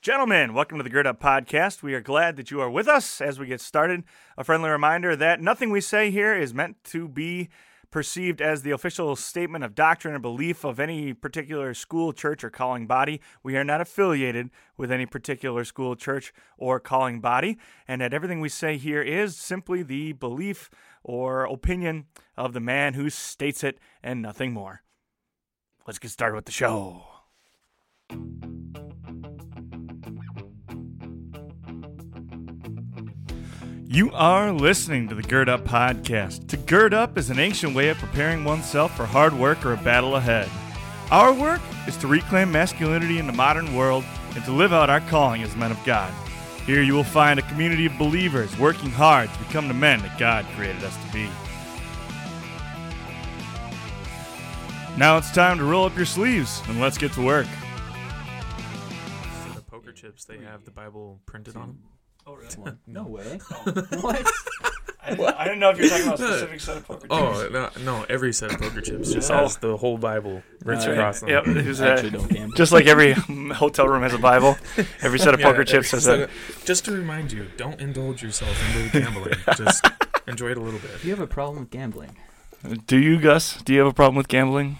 Gentlemen, welcome to the Gird Up Podcast. We are glad that you are with us as we get started. A friendly reminder that nothing we say here is meant to be perceived as the official statement of doctrine or belief of any particular school, church, or calling body. We are not affiliated with any particular school, church, or calling body, and that everything we say here is simply the belief or opinion of the man who states it and nothing more. Let's get started with the show. You are listening to the Gird Up Podcast. To gird up is an ancient way of preparing oneself for hard work or a battle ahead. Our work is to reclaim masculinity in the modern world and to live out our calling as men of God. Here you will find a community of believers working hard to become the men that God created us to be. Now it's time to roll up your sleeves and let's get to work. For the poker chips, they have the Bible printed on them. Oh, really? No way. what? I didn't, I didn't know if you were talking about a specific set of poker chips. Oh no, no! Every set of poker chips just Oh. has the whole Bible written Alright. across them. Yep, it was, I actually uh, don't gamble. just like every hotel room has a Bible, every set of Yeah, poker chips has so a. Just to remind you, don't indulge yourself into gambling. just enjoy it a little bit. If you have a problem with gambling, Do you, Gus? Do you have a problem with gambling?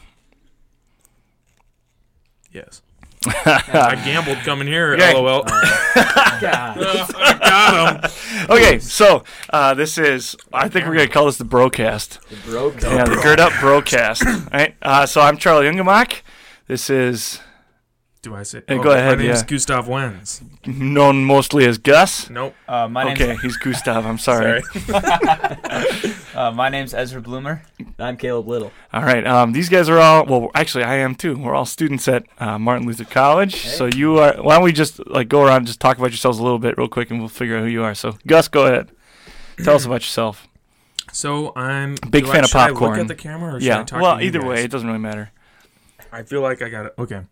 Yes. I gambled coming here. Okay. LOL. God, I got him. Okay, so uh, this is. I think we're gonna call this the broadcast. the broke. Yeah, the Gird Up broadcast. right. Uh, so I'm Charlie Ungemach. This is Do I say? Hey, go ahead, My name's yeah. Gustav Wenz. known mostly as Gus. Nope. Uh, my Okay, he's Gustav. I'm sorry. Sorry. uh, my name's Ezra Bloomer. I'm Caleb Little. All right. Um, these guys are all. Well, actually, I am too. We're all students at uh, Martin Luther College. So you are. Why don't we just like go around and just talk about yourselves a little bit, real quick, and we'll figure out who you are. So Gus, go ahead. Tell us about yourself. So I'm Big do fan I, of should I popcorn. look at the camera or should Yeah. I talk Well, to you either guys? way, it doesn't really matter. I feel like I got it. Okay.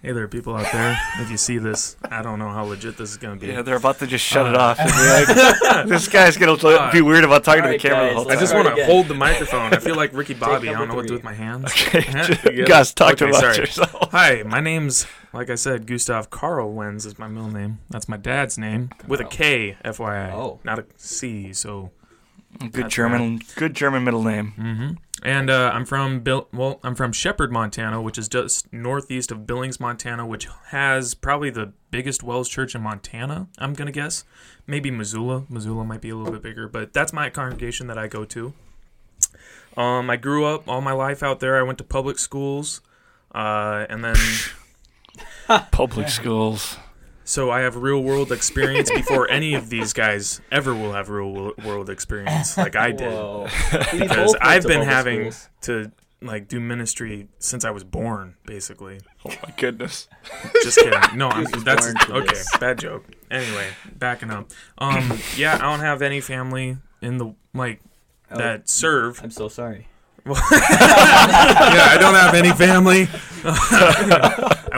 Hey there, people out there. If you see this, I don't know how legit this is gonna be. Yeah, they're about to just shut it Uh, off. And be like, this guy's gonna Uh, be weird about talking alright, to the camera the guys, whole I just want to hold the microphone. I feel like Ricky Bobby. I don't number know what to do with my hands. Okay, Yeah, you get it? Gus, talk to Okay, about sorry. yourself. Hi, my name's like I said, Gustav Karl Wenz is my middle name. That's my dad's name with a K, FYI, Oh. not a C. So, Good That's German, good German middle name. hmm and uh, I'm from Bill. Well, I'm from Shepherd, Montana, which is just northeast of Billings, Montana, which has probably the biggest WELS Church in Montana. I'm gonna guess, maybe Missoula. Missoula might be a little bit bigger, but that's my congregation that I go to. Um, I grew up all my life out there. I went to public schools, uh, and then Public schools. So I have real world experience before any of these guys ever will have real world experience like I did. Whoa. We Because I've been having schools. to like do ministry since I was born, basically. Oh my goodness. Just kidding. No, I'm, that's okay. this. Bad joke. Anyway, backing up. Um, yeah, I don't have any family in the like Oh, that serve. I'm so sorry. yeah, I don't have any family.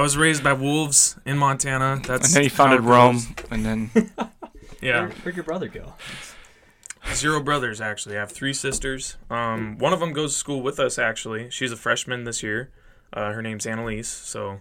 I was raised by wolves in Montana. That's And then he founded Rome, goes. and then Yeah. Where, where'd your brother go? Zero brothers, actually. I have three sisters. Um, one of them goes to school with us, actually. She's a freshman this year. Uh, her name's Annalise. So,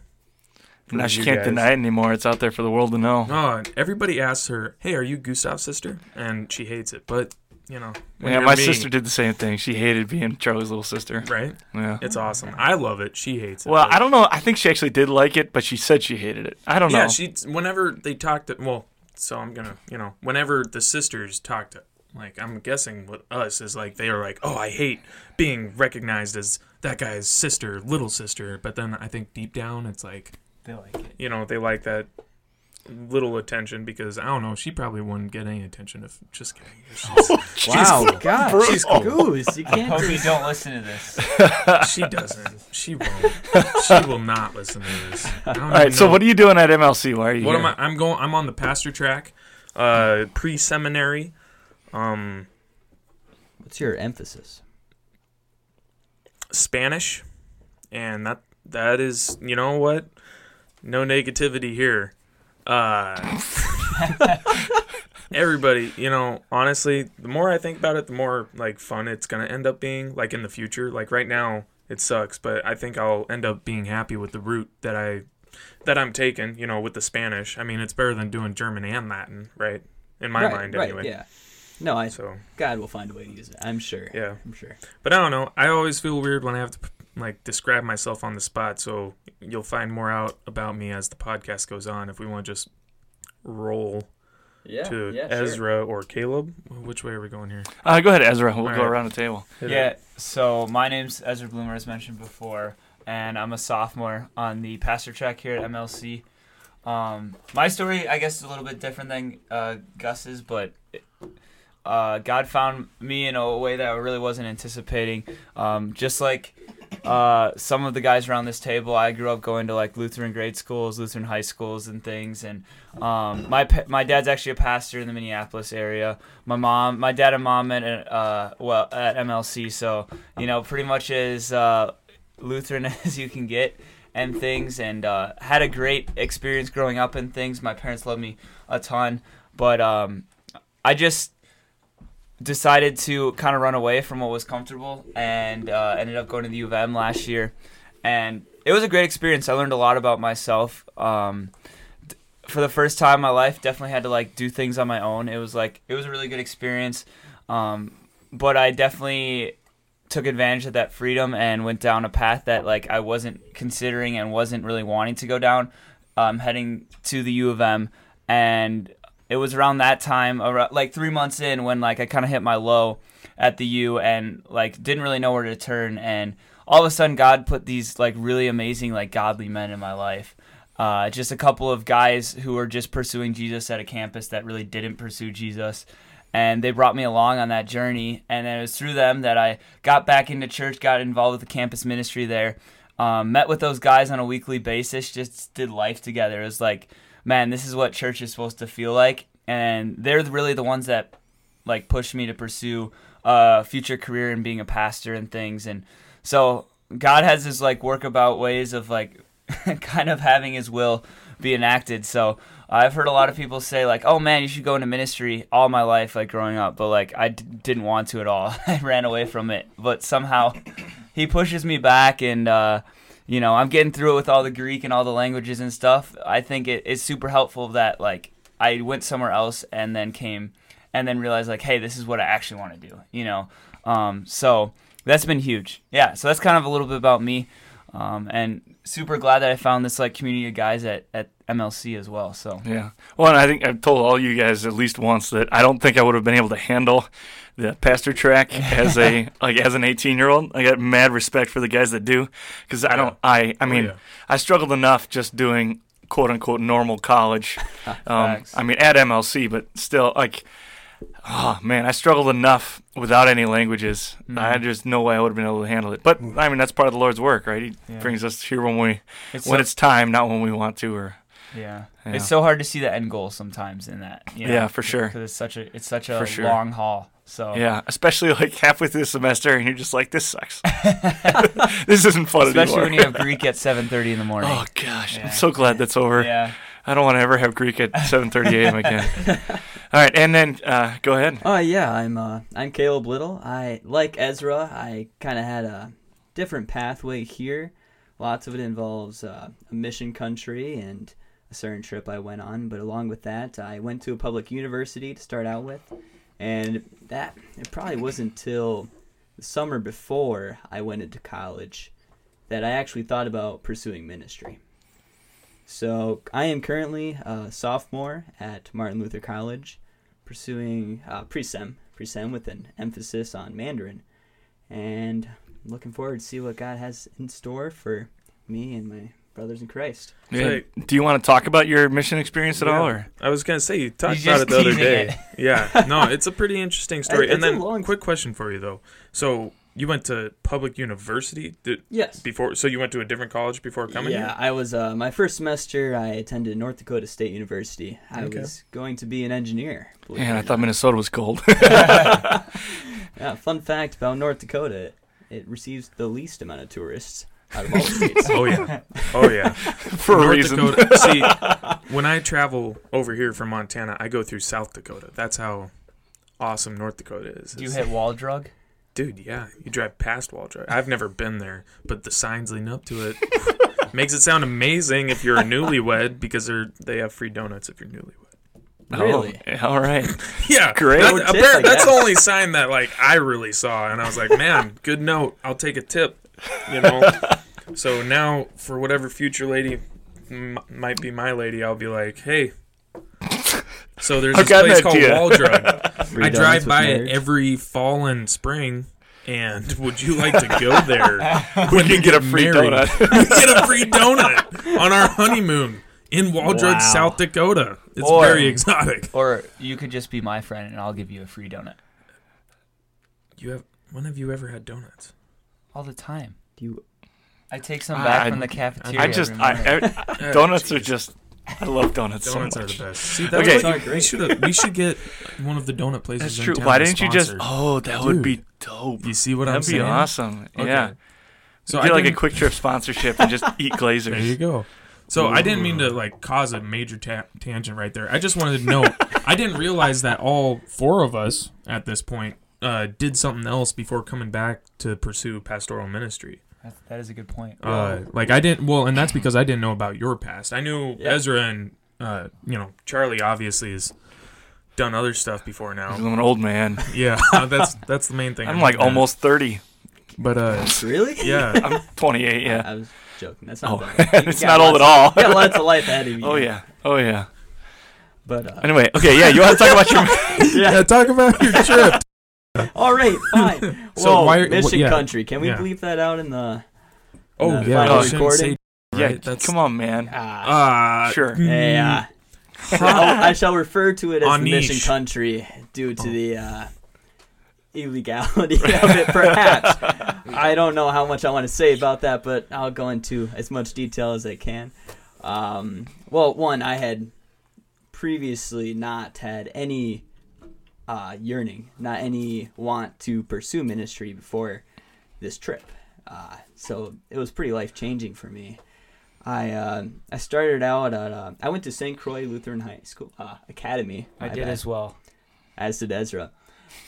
now she you can't guys- deny it anymore. It's out there for the world to know. Oh, everybody asks her, "Hey, are you Gustav's sister?" And she hates it. But you know, when Yeah, my me, sister did the same thing. She hated being Charlie's little sister. Right? Yeah. It's awesome. I love it. She hates it. Well, I don't know. I think she actually did like it, but she said she hated it. I don't Yeah, know. Yeah, she. Whenever they talked, to, well, so I'm gonna, you know, whenever the sisters talked, to, like I'm guessing with us is like they are like, oh, I hate being recognized as that guy's sister, little sister. But then I think deep down it's like, They like it. you know, they like that little attention because I don't know, she probably wouldn't get any attention if just kidding. She's, Wow, God, She's cool. Goose, you can't Hope you don't listen to this. she doesn't. She won't. She will not listen to this. All right. even So know- what are you doing at MLC? Why are you What here? am I? I'm going. I'm on the pastor track, uh, pre-seminary. Um, What's your emphasis? Spanish, and that that is you know what, no negativity here. Uh, everybody, you know, honestly, the more I think about it, the more like fun it's gonna end up being. Like in the future, like right now, it sucks, but I think I'll end up being happy with the route that I that I'm taking, you know, with the Spanish. I mean, it's better than doing German and Latin, right? In my right, mind, right, anyway. Yeah. No, I. So God will find a way to use it. I'm sure. yeah, I'm sure. but I don't know. I always feel weird when I have to like describe myself on the spot. So you'll find more out about me as the podcast goes on. If we want to just roll Yeah. to yeah, sure. Ezra or Caleb, which way are we going here? Uh, go ahead, Ezra. We'll All go right. around the table. Hit Yeah, it. so my name's Ezra Bloomer, as mentioned before, and I'm a sophomore on the pastor track here at MLC. Um, my story, I guess, is a little bit different than uh, Gus's, but uh, God found me in a way that I really wasn't anticipating. Um, just like uh, some of the guys around this table, I grew up going to like Lutheran grade schools, Lutheran high schools, and things. And um, my my dad's actually a pastor in the Minneapolis area. My mom, my dad and mom at uh, well at MLC, so you know pretty much as uh, Lutheran as you can get and things. And uh, had a great experience growing up and things. My parents loved me a ton, but um, I just decided to kind of run away from what was comfortable and uh, ended up going to the U of M last year. And it was a great experience. I learned a lot about myself. Um, for the first time in my life, definitely had to like do things on my own. It was like it was a really good experience. Um, but I definitely took advantage of that freedom and went down a path that like I wasn't considering and wasn't really wanting to go down. Um, heading to the U of M, and it was around that time, around, like three months in, when like I kind of hit my low at the U and like didn't really know where to turn, and all of a sudden God put these like really amazing like godly men in my life. Uh, just a couple of guys who were just pursuing Jesus at a campus that really didn't pursue Jesus. And they brought me along on that journey. And it was through them that I got back into church, got involved with the campus ministry there, um, met with those guys on a weekly basis, just did life together. It was like, man, this is what church is supposed to feel like. And they're really the ones that like pushed me to pursue a future career in being a pastor and things. And so God has his like workabout ways of like kind of having his will be enacted. So I've heard a lot of people say like, "Oh man, you should go into ministry." All my life, like growing up, but like I d- didn't want to at all. I ran away from it. But somehow, he pushes me back, and uh, you know, I'm getting through it with all the Greek and all the languages and stuff. I think it, it's super helpful that like I went somewhere else and then came and then realized like, hey, this is what I actually want to do. You know, um, so that's been huge. Yeah, so that's kind of a little bit about me. Um, and super glad that I found this like community of guys at, at MLC as well. So Yeah. Well, and I think I've told all you guys at least once that I don't think I would have been able to handle the pastor track as a like as an 18 year old. I got mad respect for the guys that do because I don't. I I mean yeah. I struggled enough just doing quote unquote normal college. um, I mean at MLC, but still like. Oh man, I struggled enough without any languages. I Mhm. just no way I would have been able to handle it. But I mean, that's part of the Lord's work, right? He Yeah. brings us here when we it's when so, it's time, not when we want to. Or yeah. Yeah. it's so hard to see the end goal sometimes in that. You know, Yeah, for sure. Because it's such a it's such a sure. long haul. So Yeah, especially like halfway through the semester, and you're just like, "This sucks. this isn't fun especially anymore." Especially when you have Greek at 7:30 in the morning. oh gosh, Yeah. I'm so glad that's over. yeah. I don't want to ever have Greek at 7:30 a.m. again. All right, and then uh, go ahead. Oh yeah, I'm uh, I'm Caleb Little. I like Ezra. I kind of had a different pathway here. Lots of it involves uh, a mission country and a certain trip I went on. But along with that, I went to a public university to start out with, and that it probably wasn't until the summer before I went into college that I actually thought about pursuing ministry. So I am currently a sophomore at Martin Luther College pursuing uh, pre-sem, pre-sem with an emphasis on Mandarin, and looking forward to see what God has in store for me and my brothers in Christ. Yeah. Hey. Do you want to talk about your mission experience at all? Or I was gonna say you talked about it the other day. it. Yeah, no, it's a pretty interesting story. And then, long- quick question for you though. So you went to public university did, Yes. before? So you went to a different college before coming yeah, here? I was uh, my first semester. I attended North Dakota State University. I Okay. was going to be an engineer. believe man, I thought. Minnesota was cold. Yeah, fun fact about North Dakota: it receives the least amount of tourists out of all states. Oh yeah, oh yeah. for a reason. Dakota. See, when I travel over here from Montana, I go through South Dakota. That's how awesome North Dakota is. Do you It's- hit wall drug? dude? Yeah, you drive past Wall Drug. I've never been there, but the signs leading up to it. Makes it sound amazing if you're a newlywed because they're they have free donuts if you're newlywed. Oh, really? Oh, all right. Yeah, Great. That- tip, that's the only sign that like I really saw, and I was like, man, good note. I'll take a tip. You know. so now, for whatever future lady m- might be my lady, I'll be like, hey. So there's I've this place called idea. Wall Drug. I drive with by it every fall and spring. And would you like to go there? We can get a free married? donut. we get a free donut on our honeymoon in Wall Drug, Wow. South Dakota. It's Or- very exotic. Or you could just be my friend and I'll give you a free donut You have when have you ever had donuts? All the time. You, I take some back I- from the cafeteria. I just, every I, morning. I, donuts are just. I love donuts, Donuts so are much. the best. See, that Okay. was, Donuts are we great. should we should get one of the donut places. That's in true. town Why to didn't you just? sponsor. Oh, that would be dope. You see what I'm saying? That'd be saying? awesome. Okay. Yeah. So Get I like a didn't- quick trip sponsorship and just eat glazers. There you go. So I didn't mean to like cause a major ta- tangent right there. I just wanted to know. I didn't realize that all four of us at this point uh, did something else before coming back to pursue pastoral ministry. That, that is a good point. Uh, like I didn't. Well, and that's because I didn't know about your past. I knew Yeah. Ezra and uh, you know Charlie obviously has done other stuff before now. I'm an old man. Yeah, that's that's the main thing. I'm I like knew that. almost 30. But uh, really? yeah. I'm 28. Yeah. I was joking. That's not Oh, bad. You it's got not old at all. Got lots of life ahead of you. Oh yeah. Oh yeah. But uh, Anyway, okay, yeah. You want to talk about your? yeah, talk about your trip. all right, fine. So Whoa, why- Mission yeah. Country. Can we Yeah. bleep that out in the? Oh the yeah, final you recording? say. yeah. That's Come on, man. Ah, Uh, Sure. hey, uh, I'll- shall refer to it as On the Mission. Country due to the uh, illegality of it, perhaps. I don't know how much I want to say about that, but I'll go into as much detail as I can. Um, well, one, I had previously not had any uh, yearning, not any want to pursue ministry before this trip. Uh, so it was pretty life changing for me. I uh, I started out at uh, I went to St. Croix Lutheran High School uh, Academy. I did bad, as well. as did Ezra,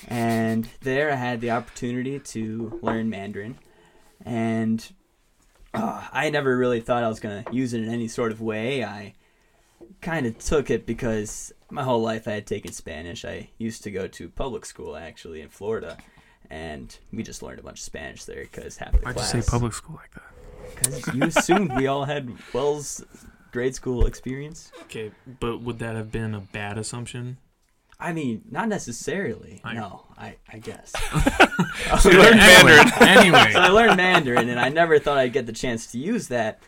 and there I had the opportunity to learn Mandarin, and uh, I never really thought I was gonna use it in any sort of way. I kind of took it because my whole life I had taken Spanish. I used to go to public school actually in Florida, and we just learned a bunch of Spanish there because half the Why'd you class. say public school like that? Because you assumed we all had WELS grade school experience. Okay, but would that have been a bad assumption? I mean, not necessarily. I- no, I, I guess. So you learned Mandarin. anyway. so anyway, I learned Mandarin, and I never thought I'd get the chance to use that.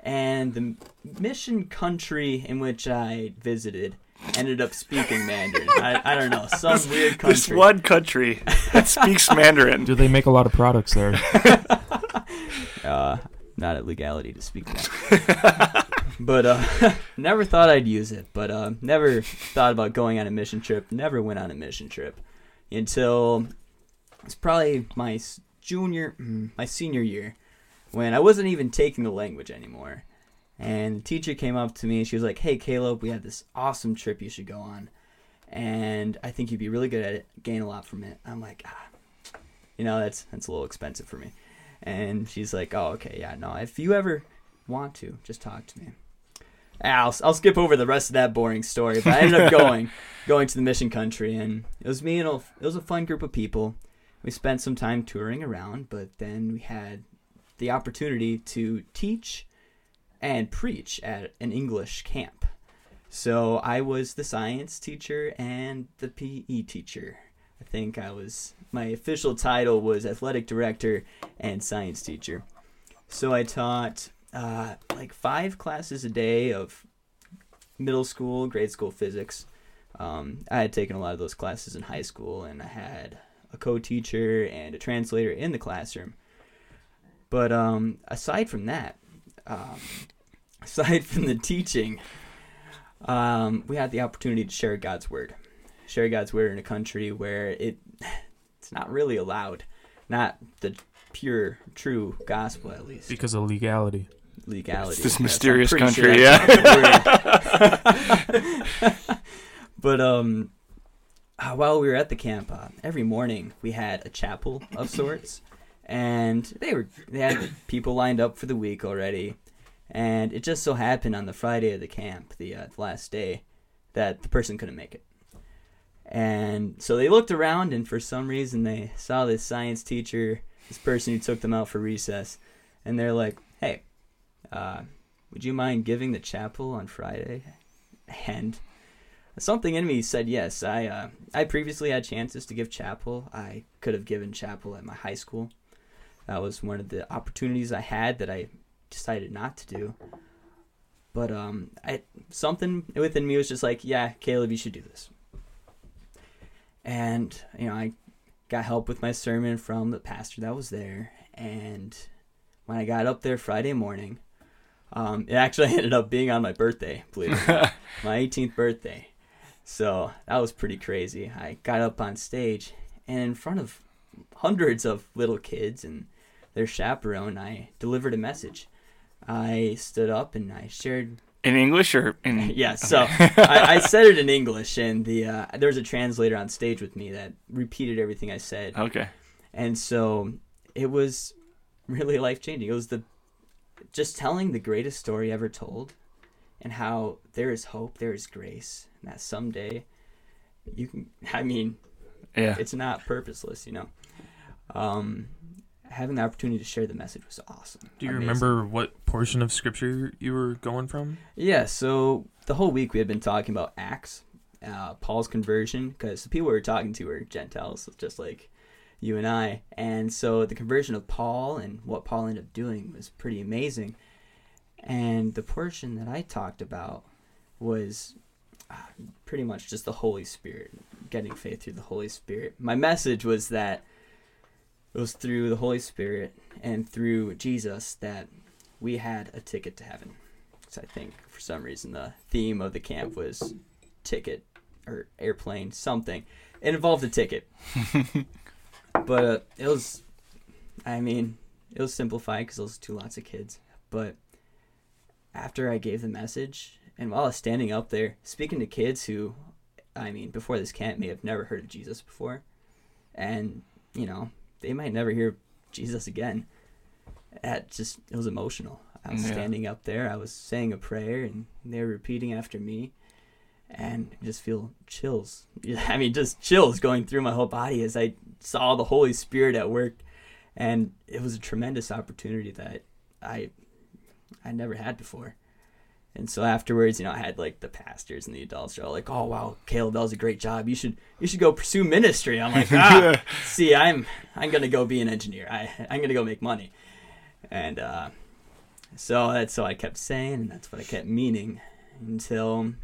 And the mission country in which I visited ended up speaking Mandarin. I, I don't know, some weird country. This one country that speaks Mandarin. do they make a lot of products there? uh, not at legality to speak that. but uh, never thought I'd use it. But uh, never thought about going on a mission trip. Never went on a mission trip until it's probably my junior, mm, my senior year, when I wasn't even taking the language anymore. And the teacher came up to me. She was like, "Hey, Caleb, we have this awesome trip you should go on, and I think you'd be really good at it, gain a lot from it." I'm like, ah, you know, that's that's a little expensive for me. And she's like, "Oh, okay, yeah, no. If you ever want to, just talk to me." Ah, I'll, I'll skip over the rest of that boring story, but I ended up going, going to the mission country, and it was me and a, it was a fun group of people. We spent some time touring around, but then we had the opportunity to teach and preach at an English camp. So I was the science teacher and the PE teacher. I think I was my official title was athletic director and science teacher. So I taught uh, like five classes a day of middle school, grade school physics. Um, I had taken a lot of those classes in high school, and I had a co-teacher and a translator in the classroom. But um, aside from that, um, aside from the teaching, um, we had the opportunity to share God's word. Share God's word in a country where it it's not really allowed, not the pure, true gospel at least. because of legality. Legality. It's this Yes, mysterious pretty sure country, that's not the word. but um, uh, while we were at the camp, uh, every morning we had a chapel of sorts, and they were they had people lined up for the week already, And it just so happened on the Friday of the camp, the, uh, the last day, that the person couldn't make it. And so they looked around, and for some reason, they saw this science teacher, this person who took them out for recess, and they're like, hey, uh, would you mind giving the chapel on Friday? And something in me said yes. I uh, I previously had chances to give chapel. I could have given chapel at my high school. That was one of the opportunities I had that I decided not to do. But um, I something within me was just like, yeah, Caleb, you should do this. And you know, I got help with my sermon from the pastor that was there. And when I got up there Friday morning, um, it actually ended up being on my birthday, believe it not, my 18th birthday. So that was pretty crazy. I got up on stage and in front of hundreds of little kids and their chaperone, I delivered a message. I stood up and I shared. In English or in? yeah, so I, I said it in English, and the uh, there was a translator on stage with me that repeated everything I said. Okay. And so it was really life changing. It was the just telling the greatest story ever told and how there is hope, there is grace, and that someday you can I mean, Yeah. it's not purposeless, you know. Um having the opportunity to share the message was awesome. Do you Amazing. remember what portion of scripture you were going from? Yeah, so the whole week we had been talking about Acts, uh, Paul's conversion, because the people we were talking to were Gentiles, just like you and I. And so the conversion of Paul and what Paul ended up doing was pretty amazing. And the portion that I talked about was uh, pretty much just the Holy Spirit, getting faith through the Holy Spirit. My message was that it was through the Holy Spirit and through Jesus that we had a ticket to heaven. So I think for some reason the theme of the camp was ticket or airplane something. It involved a ticket, but uh, it was, I mean, it was simplified because it was two lots of kids. But after I gave the message, and while I was standing up there speaking to kids who, I mean, before this camp may have never heard of Jesus before, and you know they might never hear Jesus again. That just it was emotional. I was Yeah. standing up there. I was saying a prayer, and they were repeating after me, and I just feel chills. I mean, just chills going through my whole body as I saw the Holy Spirit at work, and it was a tremendous opportunity that I I never had before. And so afterwards, you know, I had like the pastors and the adults are all like, "Oh wow, Caleb, that was a great job. You should you should go pursue ministry." I'm like, "Ah, see, I'm I'm gonna go be an engineer. I I'm gonna go make money." And uh, so that's so I kept saying, and that's what I kept meaning until,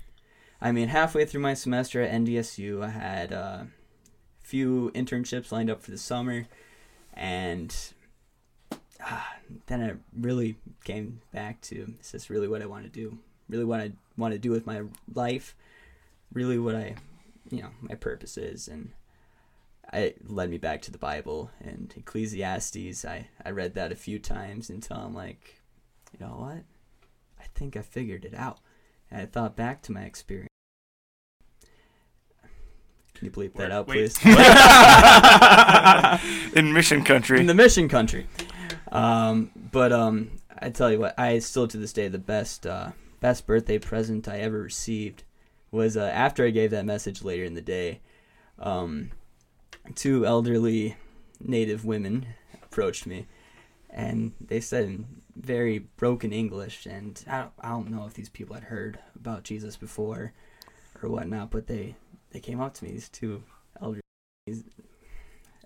I mean, halfway through my semester at NDSU, I had uh, a few internships lined up for the summer, and ah, then I really came back to is this really what I want to do? Really what I want to do with my life? Really what I, you know, my purpose is, and it led me back to the Bible and Ecclesiastes. I, I read that a few times until I'm like, you know what? I think I figured it out. And I thought back to my experience. Can you bleep that out, please? in mission country. in the mission country. Um, but um, I tell you what, I still to this day the best uh, best birthday present I ever received was uh, after I gave that message later in the day. Um, two elderly Native women approached me, and they said in very broken English, and I don't, I don't know if these people had heard about Jesus before or whatnot, but they they came up to me, these two elderly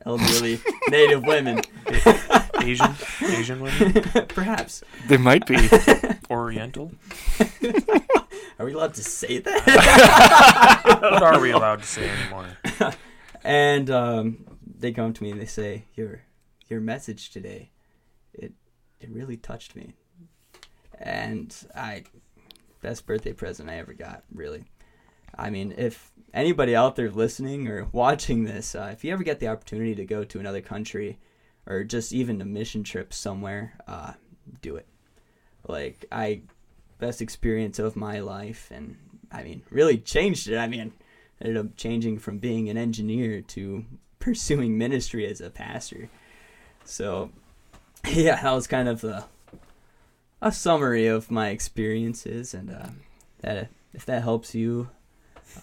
elderly Native women. Asian, Asian women, Perhaps. They might be. Oriental. Are we allowed to say that? What are we allowed to say anymore? and um, they come to me and they say, "Your your message today, it it really touched me." And I, best birthday present I ever got, really. I mean, if anybody out there listening or watching this, uh, if you ever get the opportunity to go to another country, or just even a mission trip somewhere, uh, do it. Like I, best experience of my life, and I mean, really changed it. I mean, ended up changing from being an engineer to pursuing ministry as a pastor. So, yeah, that was kind of the a summary of my experiences, and uh, that if that helps you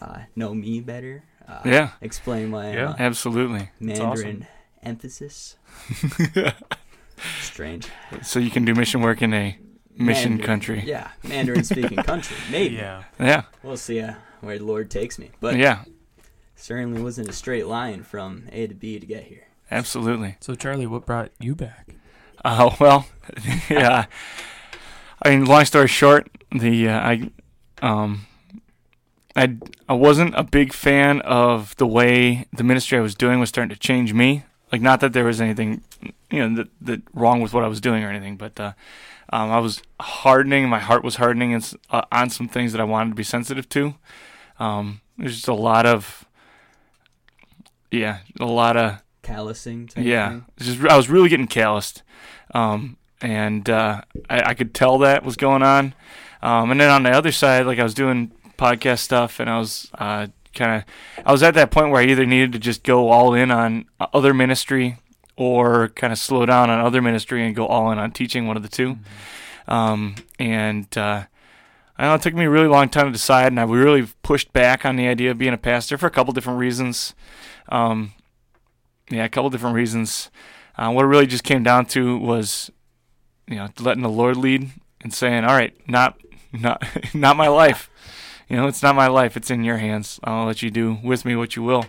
uh, know me better, uh, Yeah. explain my Yeah, uh, absolutely. Mandarin emphasis. Strange. So you can do mission work in a mission Mandarin- country. Yeah, Mandarin speaking country. Maybe. Yeah. Yeah. We'll see uh, where the Lord takes me. But yeah. certainly wasn't a straight line from A to B to get here. Absolutely. So Charlie, what brought you back? Oh well, yeah. I mean, long story short, the uh, I, um, I I wasn't a big fan of the way the ministry I was doing was starting to change me. Like, not that there was anything, you know, that, that wrong with what I was doing or anything, but uh, um, I was hardening. My heart was hardening and, uh, on some things that I wanted to be sensitive to. Um, there's just a lot of, yeah, a lot of Callousing. Yeah, just I was really getting calloused, um, and uh, I, I could tell that was going on. Um, and then on the other side, like I was doing podcast stuff, and I was uh, kind of I was at that point where I either needed to just go all in on other ministry or kind of slow down on other ministry and go all in on teaching, one of the 2 Um, and uh, I know, it took me a really long time to decide, and I really pushed back on the idea of being a pastor for a couple different reasons. Um, yeah, a couple different reasons. Uh, what it really just came down to was, you know, letting the Lord lead and saying, "All right, not, not, not my life. You know, it's not my life. It's in your hands. I'll let you do with me what you will."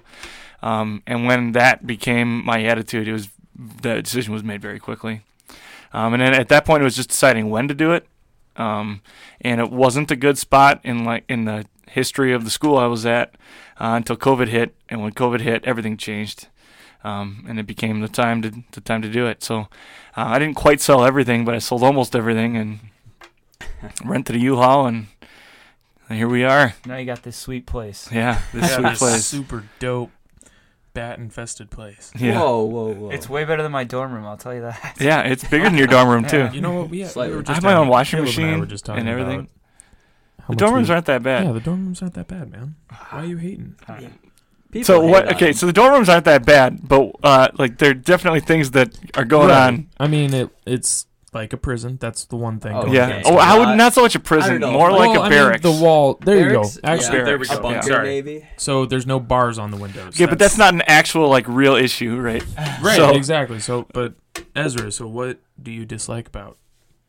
Um, and when that became my attitude, it was the decision was made very quickly. Um, and then at that point, it was just deciding when to do it. Um, and it wasn't a good spot in like in the history of the school I was at uh, until COVID hit. And when COVID hit, everything changed um, and it became the time to the time to do it. So uh, I didn't quite sell everything, but I sold almost everything and rented a U-Haul, and here we are. Now you got this sweet place. Yeah, this Yeah, sweet this place. super dope, bat infested place. Yeah, Whoa, whoa, whoa. It's way better than my dorm room. I'll tell you that. yeah, it's bigger than your dorm room too. Yeah. You know what? We, we Slightly. were I have my own washing Caleb and machine were just talking and everything. about The dorm rooms we- aren't that bad. Yeah, the dorm rooms aren't that bad, man. Why are you hating? People so what? on Okay, so the dorm rooms aren't that bad, but uh, like there are definitely things that are going Right. on. I mean, it it's like a prison. That's the one thing. Oh, going Yeah. Okay. Oh. I would not so much a prison, don't know. more like Well, a I mean, barracks. the wall. There Barracks? you go. Actually, yeah, there we a go. bunker Sorry. maybe. So there's no bars on the windows. yeah, but that's not an actual like real issue, right? right. so- exactly. So, but Ezra, so what do you dislike about?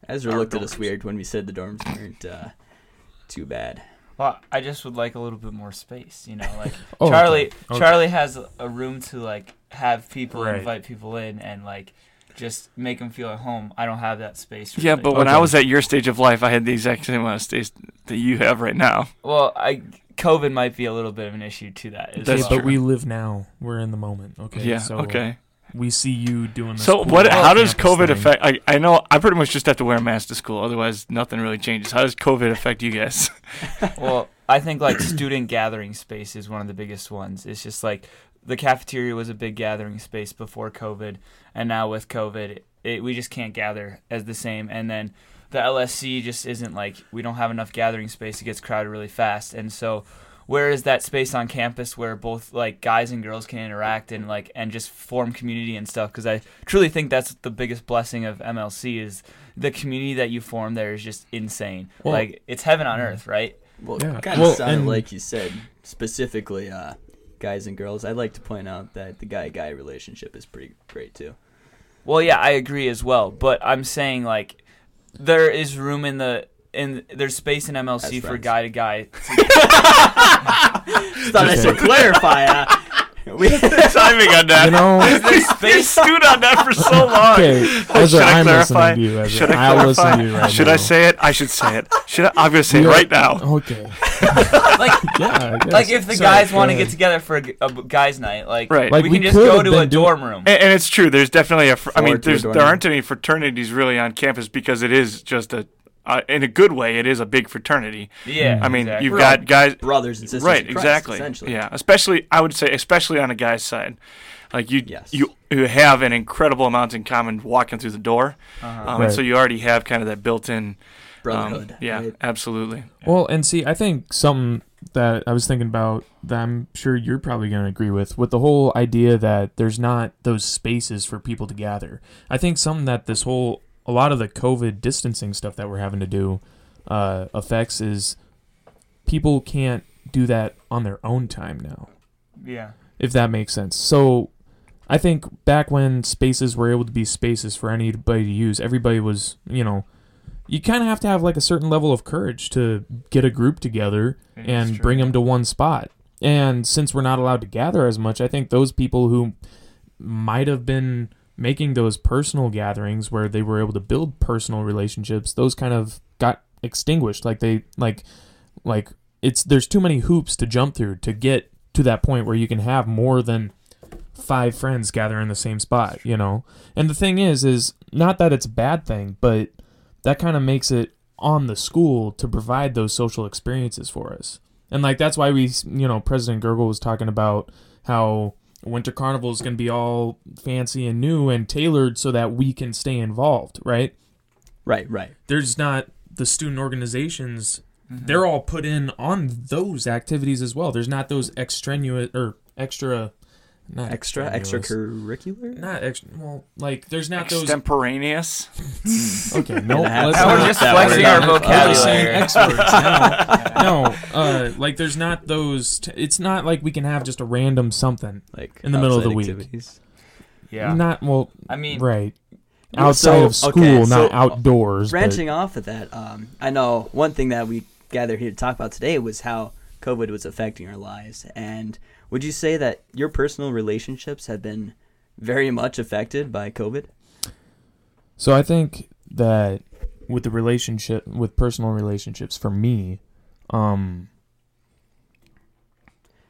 Ezra Our looked at us weird when we said the dorms weren't uh, too bad. Well, I just would like a little bit more space. You know, like Oh, Charlie. okay. Okay. Charlie has a- a room to like have people Right. invite people in and like just make them feel at home. I don't have that space. Yeah, really. but when I was at your stage of life, I had the exact same amount of space that you have right now. well, I COVID might be a little bit of an issue to that. As That's Okay, well. but we live now. We're in the moment. Okay. yeah. So okay. we see you doing this. So cool what? How does COVID thing. affect? I, I know I pretty much just have to wear a mask to school. Otherwise, nothing really changes. How does COVID affect you guys? well, I think like student gathering space is one of the biggest ones. It's just like the cafeteria was a big gathering space before COVID, and now with COVID, it, we just can't gather as the same. And then the LSC just isn't like we don't have enough gathering space. It gets crowded really fast, and so where is that space on campus where both like guys and girls can interact and like and just form community and stuff? Because I truly think that's the biggest blessing of MLC is the community that you form there is just insane. Well- like it's heaven on earth, right? Well, Yeah. kind of Well, sounded and- like you said specifically uh, guys and girls. I'd like to point out that the guy-guy relationship is pretty great too. Well, yeah, I agree as well. But I'm saying like there is room in the in there's space in MLC for guy to guy. Thought I should clarify. Uh, we, had the Timing on that. You know. There's you space. on that for so long. Okay, Ezra, Should I I'm clarify? listening to you. Ezra. Should I I'll clarify? listen to you right Should now. I say it? I should say it. Should I? I'm gonna say it We are- right now. Okay. like Yeah. Like if the Sorry, guys want to get together for a guys' night, like, Right. Like, we we can just go to a dorm room. And, and it's true. There's definitely a. Fr- I mean, Forward a there's there aren't any fraternities really on campus because it is just a. Uh, in a good way, it is a big fraternity. Yeah, I mean, exactly. you've We're got guys. brothers and sisters. right in Christ, exactly Essentially. yeah especially i would say especially on a guy's side like you Yes. you you have an incredible amount in common walking through the door Uh-huh. um, and so you already have kind of that built-in um, Brotherhood. yeah right? absolutely Well, and see, I think something that I was thinking about that I'm sure you're probably going to agree with, with the whole idea that there's not those spaces for people to gather. I think something that this whole a lot of the COVID distancing stuff that we're having to do uh, affects is people can't do that on their own time now, Yeah. if that makes sense. So I think back when spaces were able to be spaces for anybody to use, everybody was, you know, you kind of have to have like a certain level of courage to get a group together It is and true, bring them to one spot. And since we're not allowed to gather as much, I think those people who might have been making those personal gatherings where they were able to build personal relationships, those kind of got extinguished. Like they like like it's there's too many hoops to jump through to get to that point where you can have more than five friends gather in the same spot, you know. And the thing is is not that it's a bad thing, but that kind of makes it on the school to provide those social experiences for us. And like that's why we, you know, President Gurgel was talking about how Winter Carnival is going to be all fancy and new and tailored so that we can stay involved, right? Right, right. There's not the student organizations mm-hmm. they're all put in on those activities as well. There's not those extraneous or extra not Extra, extraneous. extracurricular. Not extra. Well, like there's not those. Extemporaneous. Okay, no. Yeah, let's that not- was just flexing I'm our just saying vocabulary. X now. no, uh, like there's not those. T- it's not like we can have just a random something. Like In the middle of the outside week. activities. Yeah. Not well, I mean, right. Well, Outside so- of school, okay, so, not outdoors. but- Branching off of that, um, I know one thing that we gathered here to talk about today was how COVID was affecting our lives. And would you say that your personal relationships have been very much affected by COVID? So I think that with the relationship with personal relationships for me, um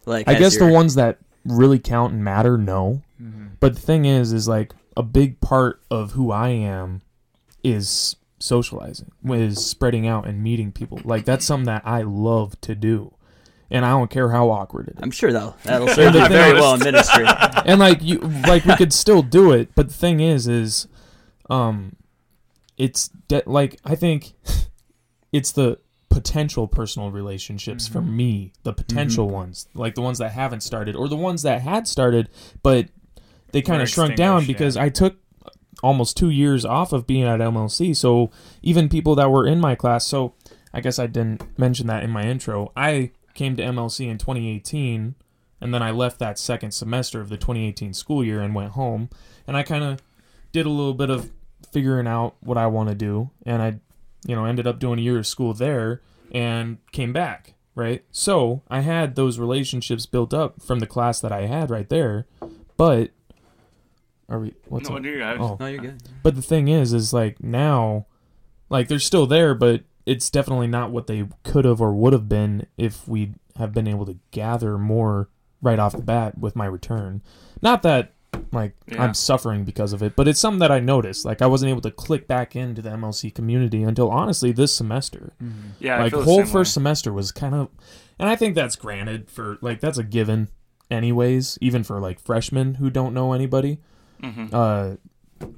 Like, I has guess the ones that really count and matter, no. mhm. But the thing is, is like a big part of who I am is socializing, is spreading out and meeting people. Like that's something that I love to do, and I don't care how awkward it is. I'm sure that'll that'll serve you I've very well in ministry. and like you like we could still do it but the thing is is um it's de- like i think it's the potential personal relationships for me the potential ones like the ones that haven't started or the ones that had started but they kind of shrunk down extinguished, because i took almost two years off of being at mlc so even people that were in my class so i guess i didn't mention that in my intro i came to mlc in 2018 and then I left that second semester of the 2018 school year and went home. And I kind of did a little bit of figuring out what I want to do. And I, you know, ended up doing a year of school there and came back, right? So I had those relationships built up from the class that I had right there. But, are we, what's no, up? dude, I- Oh. No, you're good. But the thing is, is like now, like they're still there, but it's definitely not what they could have or would have been if we have been able to gather more right off the bat with my return. Not that like Yeah. I'm suffering because of it, but it's something that I noticed. Like I wasn't able to click back into the MLC community until honestly this semester. yeah, I like whole first way. semester was kind of, and I think that's granted for like that's a given, anyways. Even for like freshmen who don't know anybody. Mhm. Uh,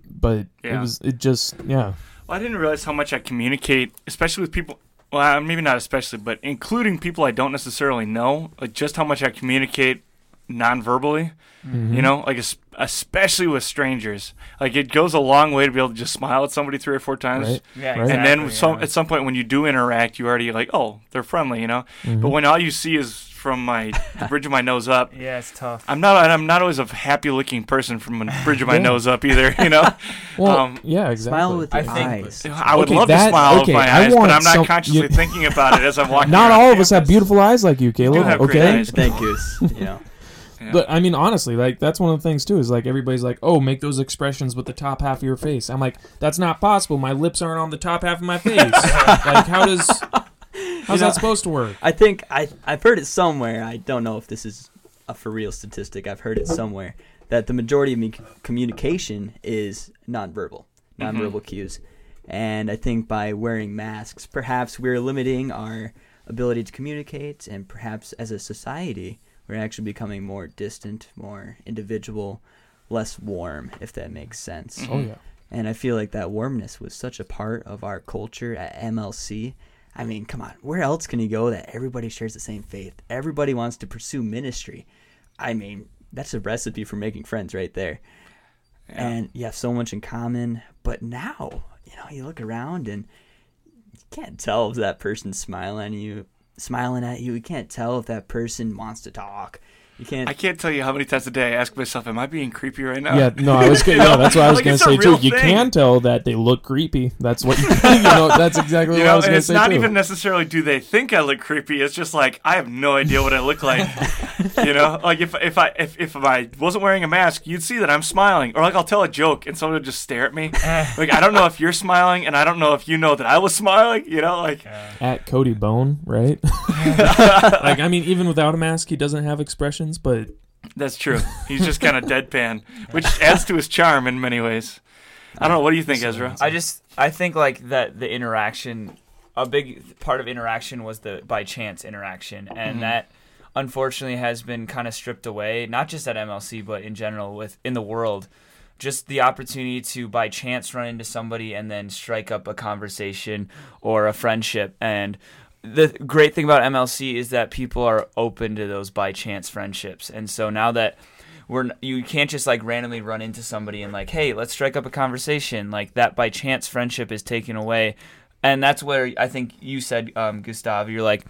but it was it just yeah. Well, I didn't realize how much I communicate, especially with people. Well, uh, maybe not especially, but including people I don't necessarily know. Like just how much I communicate non-verbally. Mm-hmm. You know, like especially with strangers. Like it goes a long way to be able to just smile at somebody three or four times. Right. Yeah, Right. And then exactly, with some, at some point when you do interact, you already like, oh, they're friendly, you know. Mhm. But when all you see is from my the bridge of my nose up, yeah, it's tough. I'm not. I'm not always a happy-looking person from the bridge of my Yeah. nose up either. You know, well, um, yeah, exactly. Smile with I your think- eyes. I would Okay, love that- to smile okay, with my I eyes, but I'm not some- consciously you- thinking about it as I'm walking. Not all of us have beautiful eyes like you, Caleb. have great okay, eyes. Thank you. You know, Yeah. but I mean, honestly, like that's one of the things too. Is like everybody's like, "Oh, make those expressions with the top half of your face." I'm like, "That's not possible. My lips aren't on the top half of my face. like, how does how's know- that supposed to work?" I think I I've heard it somewhere. I don't know if this is a for real statistic. I've heard it uh-huh. somewhere that the majority of me- communication is nonverbal, mm-hmm. nonverbal cues, and I think by wearing masks, perhaps we're limiting our ability to communicate, and perhaps as a society, we're actually becoming more distant, more individual, less warm, if that makes sense. Oh yeah, And I feel like that warmness was such a part of our culture at MLC. I mean, come on, where else can you go that everybody shares the same faith? Everybody wants to pursue ministry. I mean, that's a recipe for making friends right there. And you have so much in common. But now, you know, you look around and you can't tell if that person's smiling at you, smiling at you. You can't tell if that person wants to talk. You can't. I can't tell you how many times a day I ask myself, "Am I being creepy right now?" Yeah, no, I was gonna, yeah, that's what I was Like, gonna say too. real You can tell that they look creepy. That's what you, you know. That's exactly You what I was going to it's say It's not too. even necessarily do they think I look creepy. It's just like I have no idea what I look like. you know, like if if I if, if I wasn't wearing a mask, you'd see that I'm smiling, or like I'll tell a joke and someone would just stare at me. like I don't know if you're smiling, and I don't know if you know that I was smiling. You know, like At Cody Bone, right? like I mean, even without a mask, he doesn't have expressions, but that's true. He's just kind of deadpan, which adds to his charm in many ways. I don't know. What do you think, Ezra? I just I think like that the interaction a big part of interaction was the by chance interaction and mm-hmm. that unfortunately has been kind of stripped away not just at MLC but in general with in the world just the opportunity to by chance run into somebody and then strike up a conversation or a friendship and the great thing about MLC is that people are open to those by chance friendships. And so now that we're you can't just like randomly run into somebody and like hey let's strike up a conversation. Like that by chance friendship is taken away. And that's where i think you said um, gustav you're like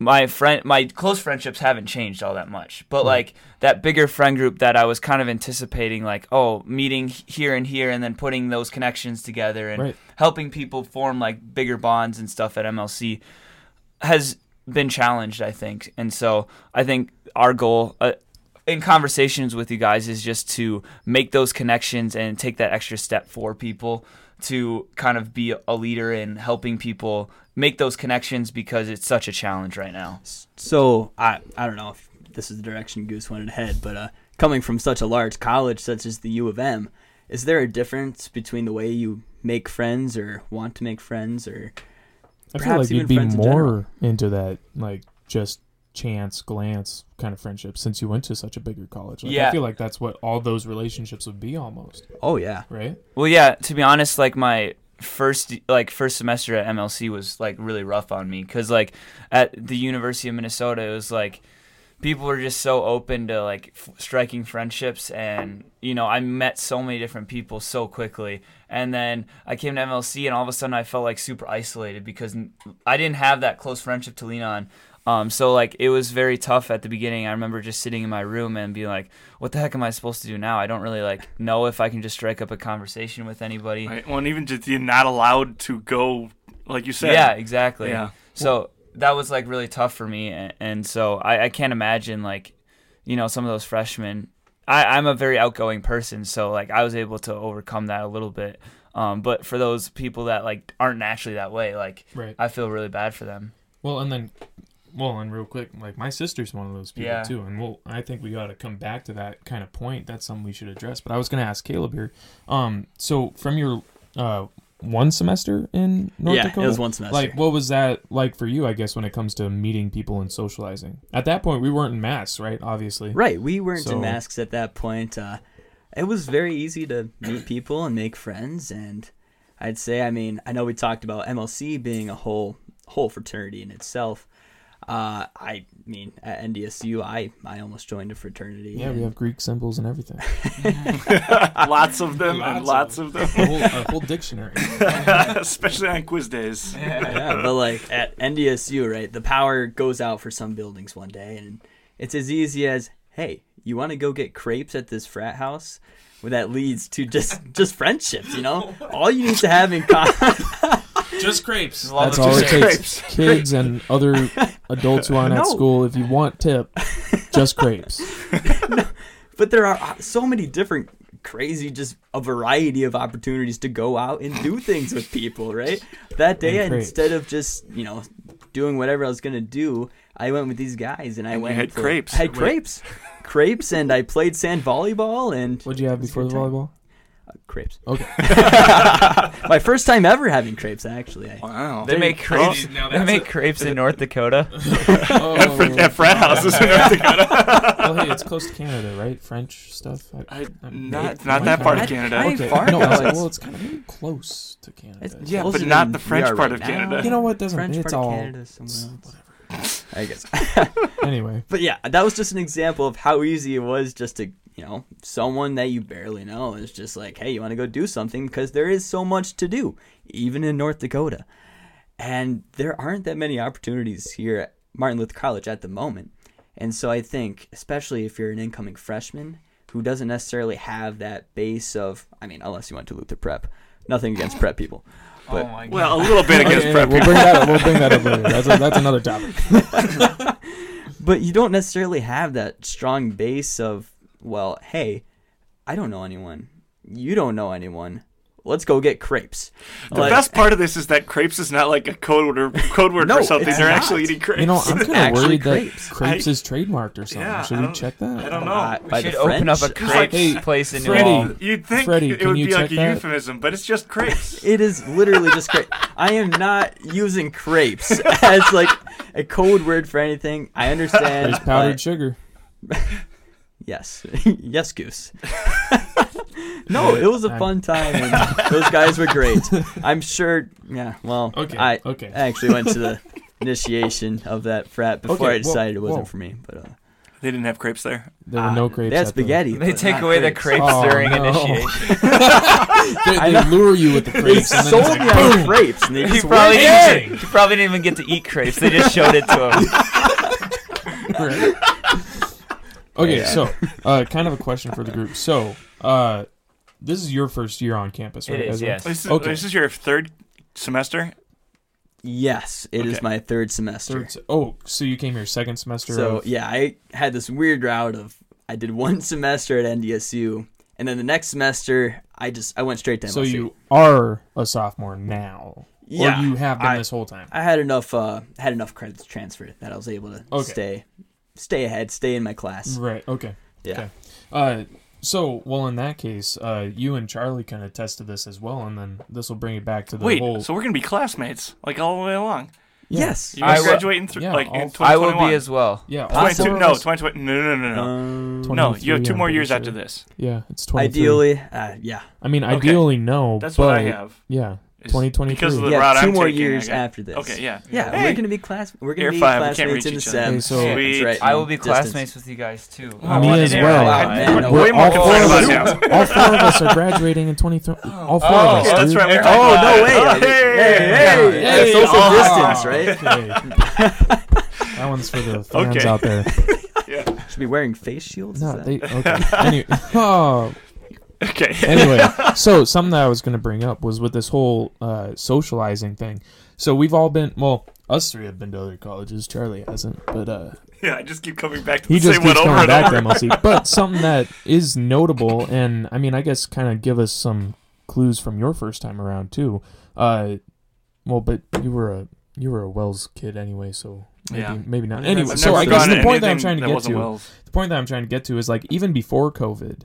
my friend my close friendships haven't changed all that much. But like that bigger friend group that i was kind of anticipating like oh meeting here and here and then putting those connections together and Right. helping people form like bigger bonds and stuff at mlc has been challenged, I think. And so I think our goal uh, in conversations with you guys is just to make those connections and take that extra step for people to kind of be a leader in helping people make those connections because it's such a challenge right now. So I I don't know if this is the direction Goose wanted to head, but uh, coming from such a large college such as the U of M, is there a difference between the way you make friends or want to make friends or I feel like you'd be friends in more into that, like just chance glance kind of friendship since you went to such a bigger college. Like, Yeah. I feel like that's what all those relationships would be almost, oh yeah right? Well, yeah, to be honest, like my first like first semester at MLC was like really rough on me cuz like at the University of Minnesota it was like people were just so open to like f- striking friendships and you know I met so many different people so quickly and then I came to MLC and all of a sudden I felt like super isolated because i didn't have that close friendship to lean on um, so like it was very tough at the beginning. I remember just sitting in my room and being like, "What the heck am I supposed to do now? I don't really like know if I can just strike up a conversation with anybody." Right. Well, and even just you're not allowed to go, like you said. Yeah, exactly. Yeah. So that was like really tough for me, and, and so I, I can't imagine like, you know, some of those freshmen. I, I'm a very outgoing person, so like I was able to overcome that a little bit. Um, but for those people that like aren't naturally that way, like Right. I feel really bad for them. Well, and then, well, and real quick, like my sister's one of those people Yeah. too, and we'll. I think we got to come back to that kind of point. That's something we should address. But I was going to ask Caleb here. Um, so from your uh one semester in North yeah Dakota, it was one semester like what was that like for you? I guess when it comes to meeting people and socializing. At that point, we weren't in masks, right? Obviously. right we weren't So- in masks at that point uh, it was very easy to meet people and make friends and I'd say I mean I know we talked about MLC being a whole whole fraternity in itself uh, I mean at NDSU I I almost joined a fraternity Yeah, we have Greek symbols and everything. lots of them and lots Lots of a them, whole, a whole dictionary. especially on quiz days. yeah, but like at NDSU, right, the power goes out for some buildings one day, and it's as easy as, hey, you want to go get crepes at this frat house? Well, that leads to just just friendships, you know. All you need to have in common. Just crepes. Love That's it. all it Just takes. crepes. Kids and other adults who aren't at No. school, if you want tip, just crepes. but there are uh, so many different crazy just a variety of opportunities to go out and do things with people right that day And crepes. instead of just you know doing whatever i was gonna do i went with these guys and i And you went had for- crepes. i had Wait. crepes crepes and i played sand volleyball and What'd you have before the good time. volleyball? crepes Okay. my first time ever having crepes actually I, Wow. They make crepes. now they that's make a- crepes in North Dakota. Oh, At, fr- at frat houses in North Dakota. well, hey, it's close to Canada, right? French stuff. I, I, I'm- not not might that part of not- Canada. I- okay. far no, now, it's, it's- well, it's kind of close to Canada. It's- Yeah, Closer but not than the we French are part right of now. Canada. You know what? Doesn't French it's part of all Canada, somewhere else. whatever. I guess. Anyway, But yeah, that was just an example of how easy it was just to, you know, someone that you barely know is just like, hey, you want to go do something? Because there is so much to do, even in North Dakota. And there aren't that many opportunities here at Martin Luther College at the moment. And so I think, especially if you're an incoming freshman who doesn't necessarily have that base of, I mean, unless you went to Luther Prep, nothing against prep people. Oh but oh my god. Well, a little bit against Okay, prep. we'll bring that up. We'll bring that up later. That's a, that's another topic. but you don't necessarily have that strong base of well hey i don't know anyone you don't know anyone let's go get crepes The Like, best part of this is that crepes is not like a code word, code word No, for something. They're not. actually eating crepes. You know, I'm kind of actually worried that crepes. crepes I- is trademarked or something. Yeah, Should we check that? I don't know. by, we by should the open up a French. crepes Hey, place in Freddie. New Ulm. You'd think Freddie, it would be like a that? euphemism, but it's just crepes. it is literally just crepe i am not using crepes as like a code word for anything i understand There's powdered sugar. Yes yes goose no it was a I'm- fun time and those guys were great i'm sure yeah well Okay, i okay. I actually went to the initiation of that frat before Okay, I well- decided it wasn't well. for me. But uh, They didn't have crepes there. There were ah, no crepes. They had spaghetti. They take not away the crepes. crepes Oh, during no. initiation. They, they lure you with the They crepes. and then sold it's me like, on crepes, and they He probably, didn't, "Hey!" even- he probably didn't even get to eat crepes. They just showed it to him. Right. Okay, Yeah. so uh, kind of a question for the group. So, uh, this is your first year on campus, right? It is, yes. This is, Okay. this is your third semester. Yes, it is Okay. my third semester. Third se- oh, so you came here second semester? So of, yeah, I had this weird route of I did one semester at NDSU, and then the next semester I just I went straight to MLC. so you are a sophomore now, yeah, or you have been I- this whole time. I had enough uh had enough credits transferred that I was able to Okay. stay stay ahead, stay in my class. Right. Okay. Yeah. Okay. Uh, so well, in that case, uh, you and Charlie can attest to this as well, and then this will bring it back to the Wait, whole. so we're gonna be classmates like all the way along. Yes. You I guys will- graduating through yeah, like all- in I will 2021. be as well. yeah. all 22, of no, us- 2020. No, no, no, no. Um, no, you have 23, two I'm more pretty years sure. after this. Yeah, it's twenty. ideally, uh, yeah, I mean, Okay. ideally, no. That's but, what I have. Yeah, is 2023. Because of the yeah. route two I'm more taking, years I after this. Okay, yeah. Yeah, Hey. we're gonna be class. We're gonna Air be five, classmates in the each sem. So- Sweet. right. I will be Distance. classmates with you guys too. Oh, Me as well. Wow, man, I'm we're way more all concerned four about of him. All four of us are graduating in 23. All four Oh, of us. yeah, that's right. We're Oh no way! it. Hey, hey, hey! Hey, Social oh. distance, right? That one's for the fans out there. Yeah. Should be wearing face shields. No, they okay. Anyway, oh, Okay. anyway, so something that I was going to bring up was with this whole uh, socializing thing. So we've all been, well, us three have been to other colleges. Charlie hasn't, but uh, Yeah, I just keep coming back to he the just same one keeps over coming and back over. to MLC. But something that is notable, and I mean, I guess kind of give us some clues from your first time around too. Uh, well, but you were a you were a WELS kid anyway, so maybe Yeah. maybe not. Anyway, so I guess the point that I'm trying to get to WELS. the point that I'm trying to get to is like even before COVID,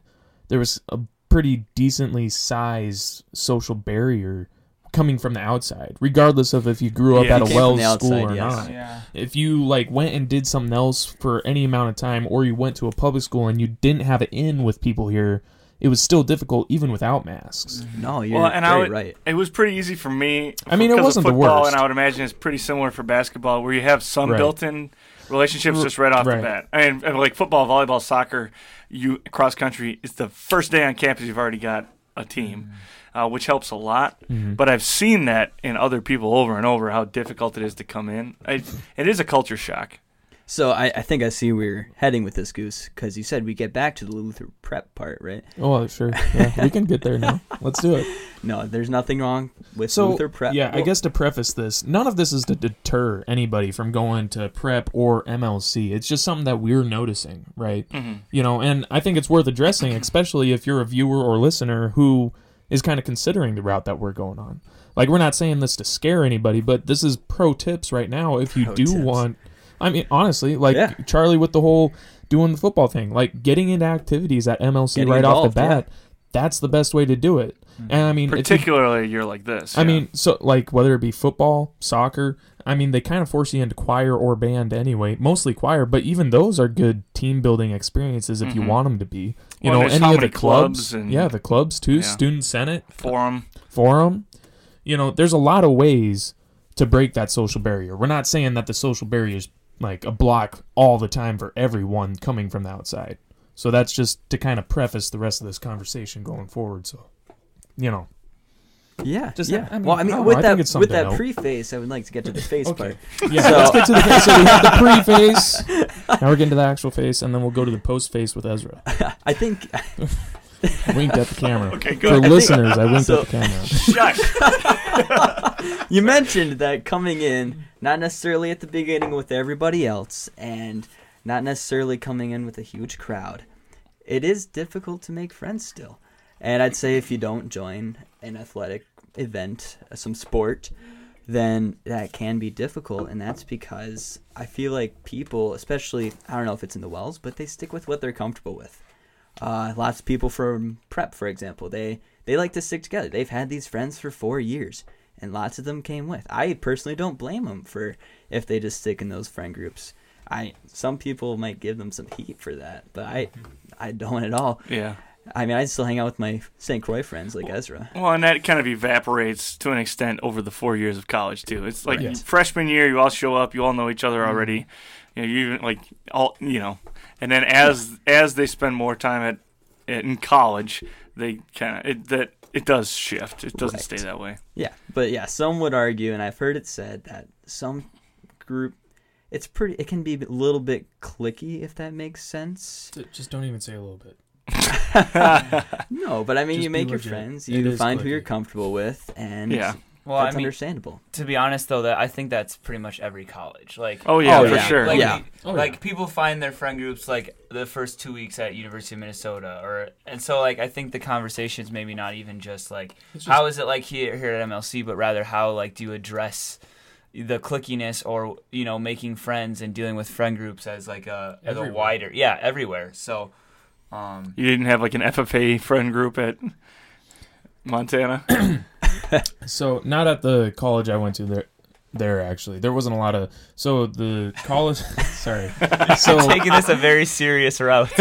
there was a pretty decently sized social barrier coming from the outside, regardless of if you grew up Yeah. at a came from WELS school outside, or yes. not. Yeah. If you like went and did something else for any amount of time, or you went to a public school and you didn't have it in with people here, it was still difficult even without masks. Mm-hmm. No, you're Well, and I would- right. It was pretty easy for me. I mean, it wasn't the football, worst. and I would imagine it's pretty similar for basketball, where you have some Right. built-in relationships just right off right. the bat. I mean, like football, volleyball, soccer, you cross country. It's the first day on campus. You've already got a team, uh, which helps a lot. Mhm. But I've seen that in other people over and over how difficult it is to come in. I, it is a culture shock. So I, I think I see where you're heading with this goose because you said we get back to the Luther prep part, right? Oh, sure. Yeah, we can get there now. Let's do it. No, there's nothing wrong with So, Luther prep. yeah, I guess to preface this, none of this is to deter anybody from going to prep or MLC. It's just something that we're noticing, right? Mhm. You know, and I think it's worth addressing, especially if you're a viewer or listener who is kind of considering the route that we're going on. Like, we're not saying this to scare anybody, but this is pro tips right now. If you Pro do tips. want, I mean, honestly, like Yeah. Charlie with the whole doing the football thing, like getting into activities at MLC Getting right off involved, the yeah. bat, that's the best way to do it. And I mean, Particularly, you're like this. I yeah. mean, so like whether it be football, soccer, I mean, they kind of force you into choir or band anyway. Mostly choir, but even those are good team building experiences if you Mhm. want them to be. You Well, know, any of the clubs clubs, and- yeah, the clubs too, Yeah. student senate, forum. forum. You know, there's a lot of ways to break that social barrier. We're not saying that the social barrier is like a block all the time for everyone coming from the outside. So that's just to kind of preface the rest of this conversation going forward. So, you know, Yeah, Just- yeah. I mean, well, I I mean, know, with that with that preface, I would like to get to the face Okay. part. yeah. So- let's get to the face. So we have the pre-face. Now we're getting to the actual face, and then we'll go to the post-face with Ezra. I think Winked at the camera. Okay, For good. think- listeners, I winked so- at the camera. Shush. you mentioned that coming in, not necessarily at the beginning with everybody else, and not necessarily coming in with a huge crowd. It is difficult to make friends still. And I'd say if you don't join an athletic event, uh, some sport, then that can be difficult. And that's because I feel like people, especially, I don't know if it's in the WELS, but they stick with what they're comfortable with. Uh, lots of people from prep, for example, they, they like to stick together. They've had these friends for four years and lots of them came with. I personally don't blame them for if they just stick in those friend groups. I some people might give them some heat for that, but I I don't at all. Yeah. I mean, I still hang out with my St. Croix friends like Ezra. Well, and that kind of evaporates to an extent over the four years of college too. It's like Right. freshman year, you all show up, you all know each other already. You know, you even like all you know, and then as as they spend more time at, at in college, they kind of it that it does shift. It doesn't Right. stay that way. Yeah, but yeah, some would argue, and I've heard it said that some group, it's pretty. It can be a little bit clicky, if that makes sense. Just don't even say a little bit. No, but I mean, Just you make your legit. friends, you is find who you're comfortable with, and Yeah. Well, I mean, understandable. to be honest though, that I think that's pretty much every college. Like, Oh yeah, Oh, for yeah. sure. like, Yeah. Oh, like yeah. people find their friend groups like the first two weeks at University of Minnesota, or and so like I think the conversations maybe not even just like It's how is it like here here at MLC, but rather how like do you address the clickiness or you know making friends and dealing with friend groups as like a as a wider yeah everywhere. So, um, You didn't have like an FFA friend group at Montana. So not at the college I went to there. There actually, there wasn't a lot of. So the college, sorry. So taking this a very serious route.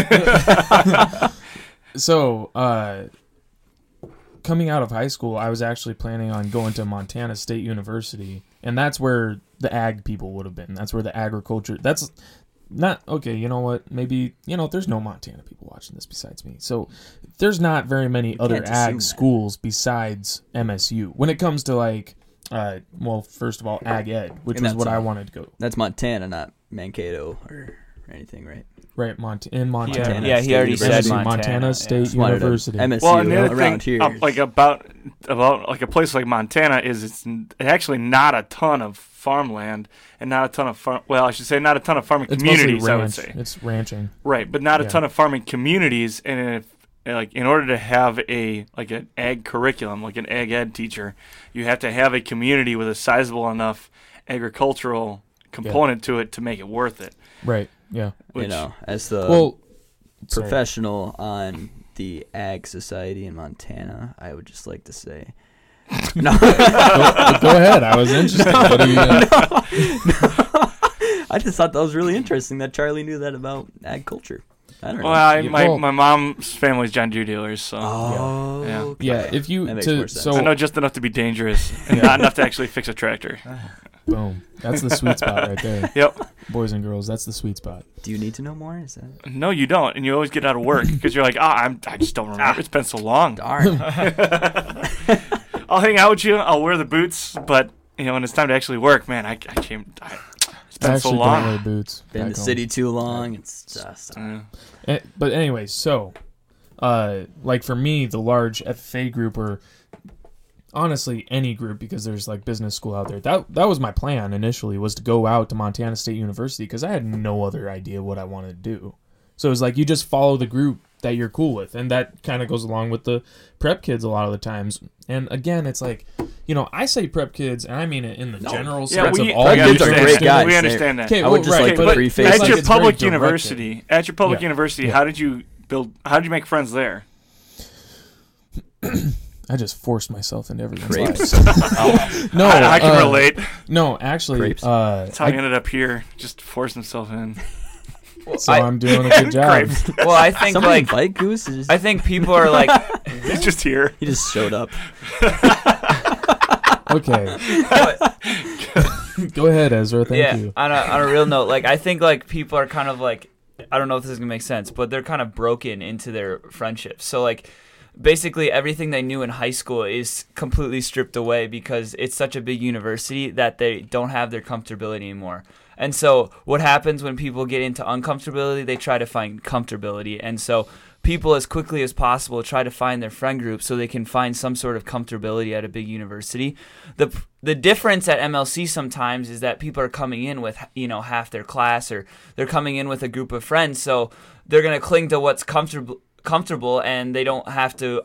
so uh, coming out of high school, I was actually planning on going to Montana State University, and that's where the ag people would have been. That's where the agriculture. That's not okay. You know what? Maybe you know. There's no Montana people watching this besides me, so there's not very many other ag that. schools besides MSU when it comes to like. Uh, well, first of all, ag ed, which And was what I wanted to go. That's Montana, not Mankato or anything, right? Right, Mont- in yeah, Montana. yeah, he already State said MSU, Montana. Montana. State Just wanted a University. MSU Well, and the other around thing, here. uh, like about about like a place like Montana is it's actually not a ton of farmland and not a ton of farm. Well, I should say not a ton of farming It's communities. I would say It's ranching. right, but not a Yeah. ton of farming communities. And if like in order to have a like an ag curriculum, like an ag ed teacher, you have to have a community with a sizable enough agricultural component to it to make it worth it. Right. Yeah. Which, you know, as the well, sorry. professional on the Ag Society in Montana, I would just like to say, no, go, go ahead. I was interested. What do you, uh, I just thought that was really interesting that Charlie knew that about ag culture. I don't know. well, I, my well- my mom's family's John Deere dealers, so oh, Yeah. okay. yeah. If you That makes to more sense. so I know just enough to be dangerous and not enough to actually fix a tractor. boom. That's the sweet spot right there, Yep. boys and girls. That's the sweet spot. Do you need to know more? Is that No, you don't, and you always get out of work because you're like, ah, I'm, I just don't remember. It's been so long. darn? I'll hang out with you. I'll wear the boots, but you know, when it's time to actually work, man, I, I came. I, it's I been so long. don't wear boots. Been in the home. city too long. It's just Uh, Eh, but anyway, so, uh, like for me, the large FFA group or honestly any group because there's like business school out there. That that was my plan initially was to go out to Montana State University because I had no other idea what I wanted to do. So it was like you just follow the group that you're cool with, and that kind of goes along with the prep kids a lot of the times. And again, it's like, you know, I say prep kids, and I mean it in the general yeah, sense we, of all Prep kids are understand great that. guys. We understand that. Okay, I would well, just right, like to but preface At like your public university, at your public Yeah. university, Yeah. how did you build? How did you make friends there? I just forced myself into everyone's Grapes. lives. no, I, I can uh, relate. No, actually, uh, That's how he I, ended up here, just forced himself in. So I- I'm doing a good job. Grapes. well, I think somebody like invite Goose. Just, I think people are like He's just here. he just showed up. Okay, go ahead, Ezra. Thank yeah, you. on a on a real note, like I think like people are kind of like I don't know if this is gonna make sense, but they're kind of broken into their friendships. So like basically everything they knew in high school is completely stripped away because it's such a big university that they don't have their comfortability anymore. And so what happens when people get into uncomfortability, they try to find comfortability. And so people as quickly as possible try to find their friend group so they can find some sort of comfortability at a big university. The the difference at MLC sometimes is that people are coming in with you know half their class or they're coming in with a group of friends so they're going to cling to what's comfortable comfortable and they don't have to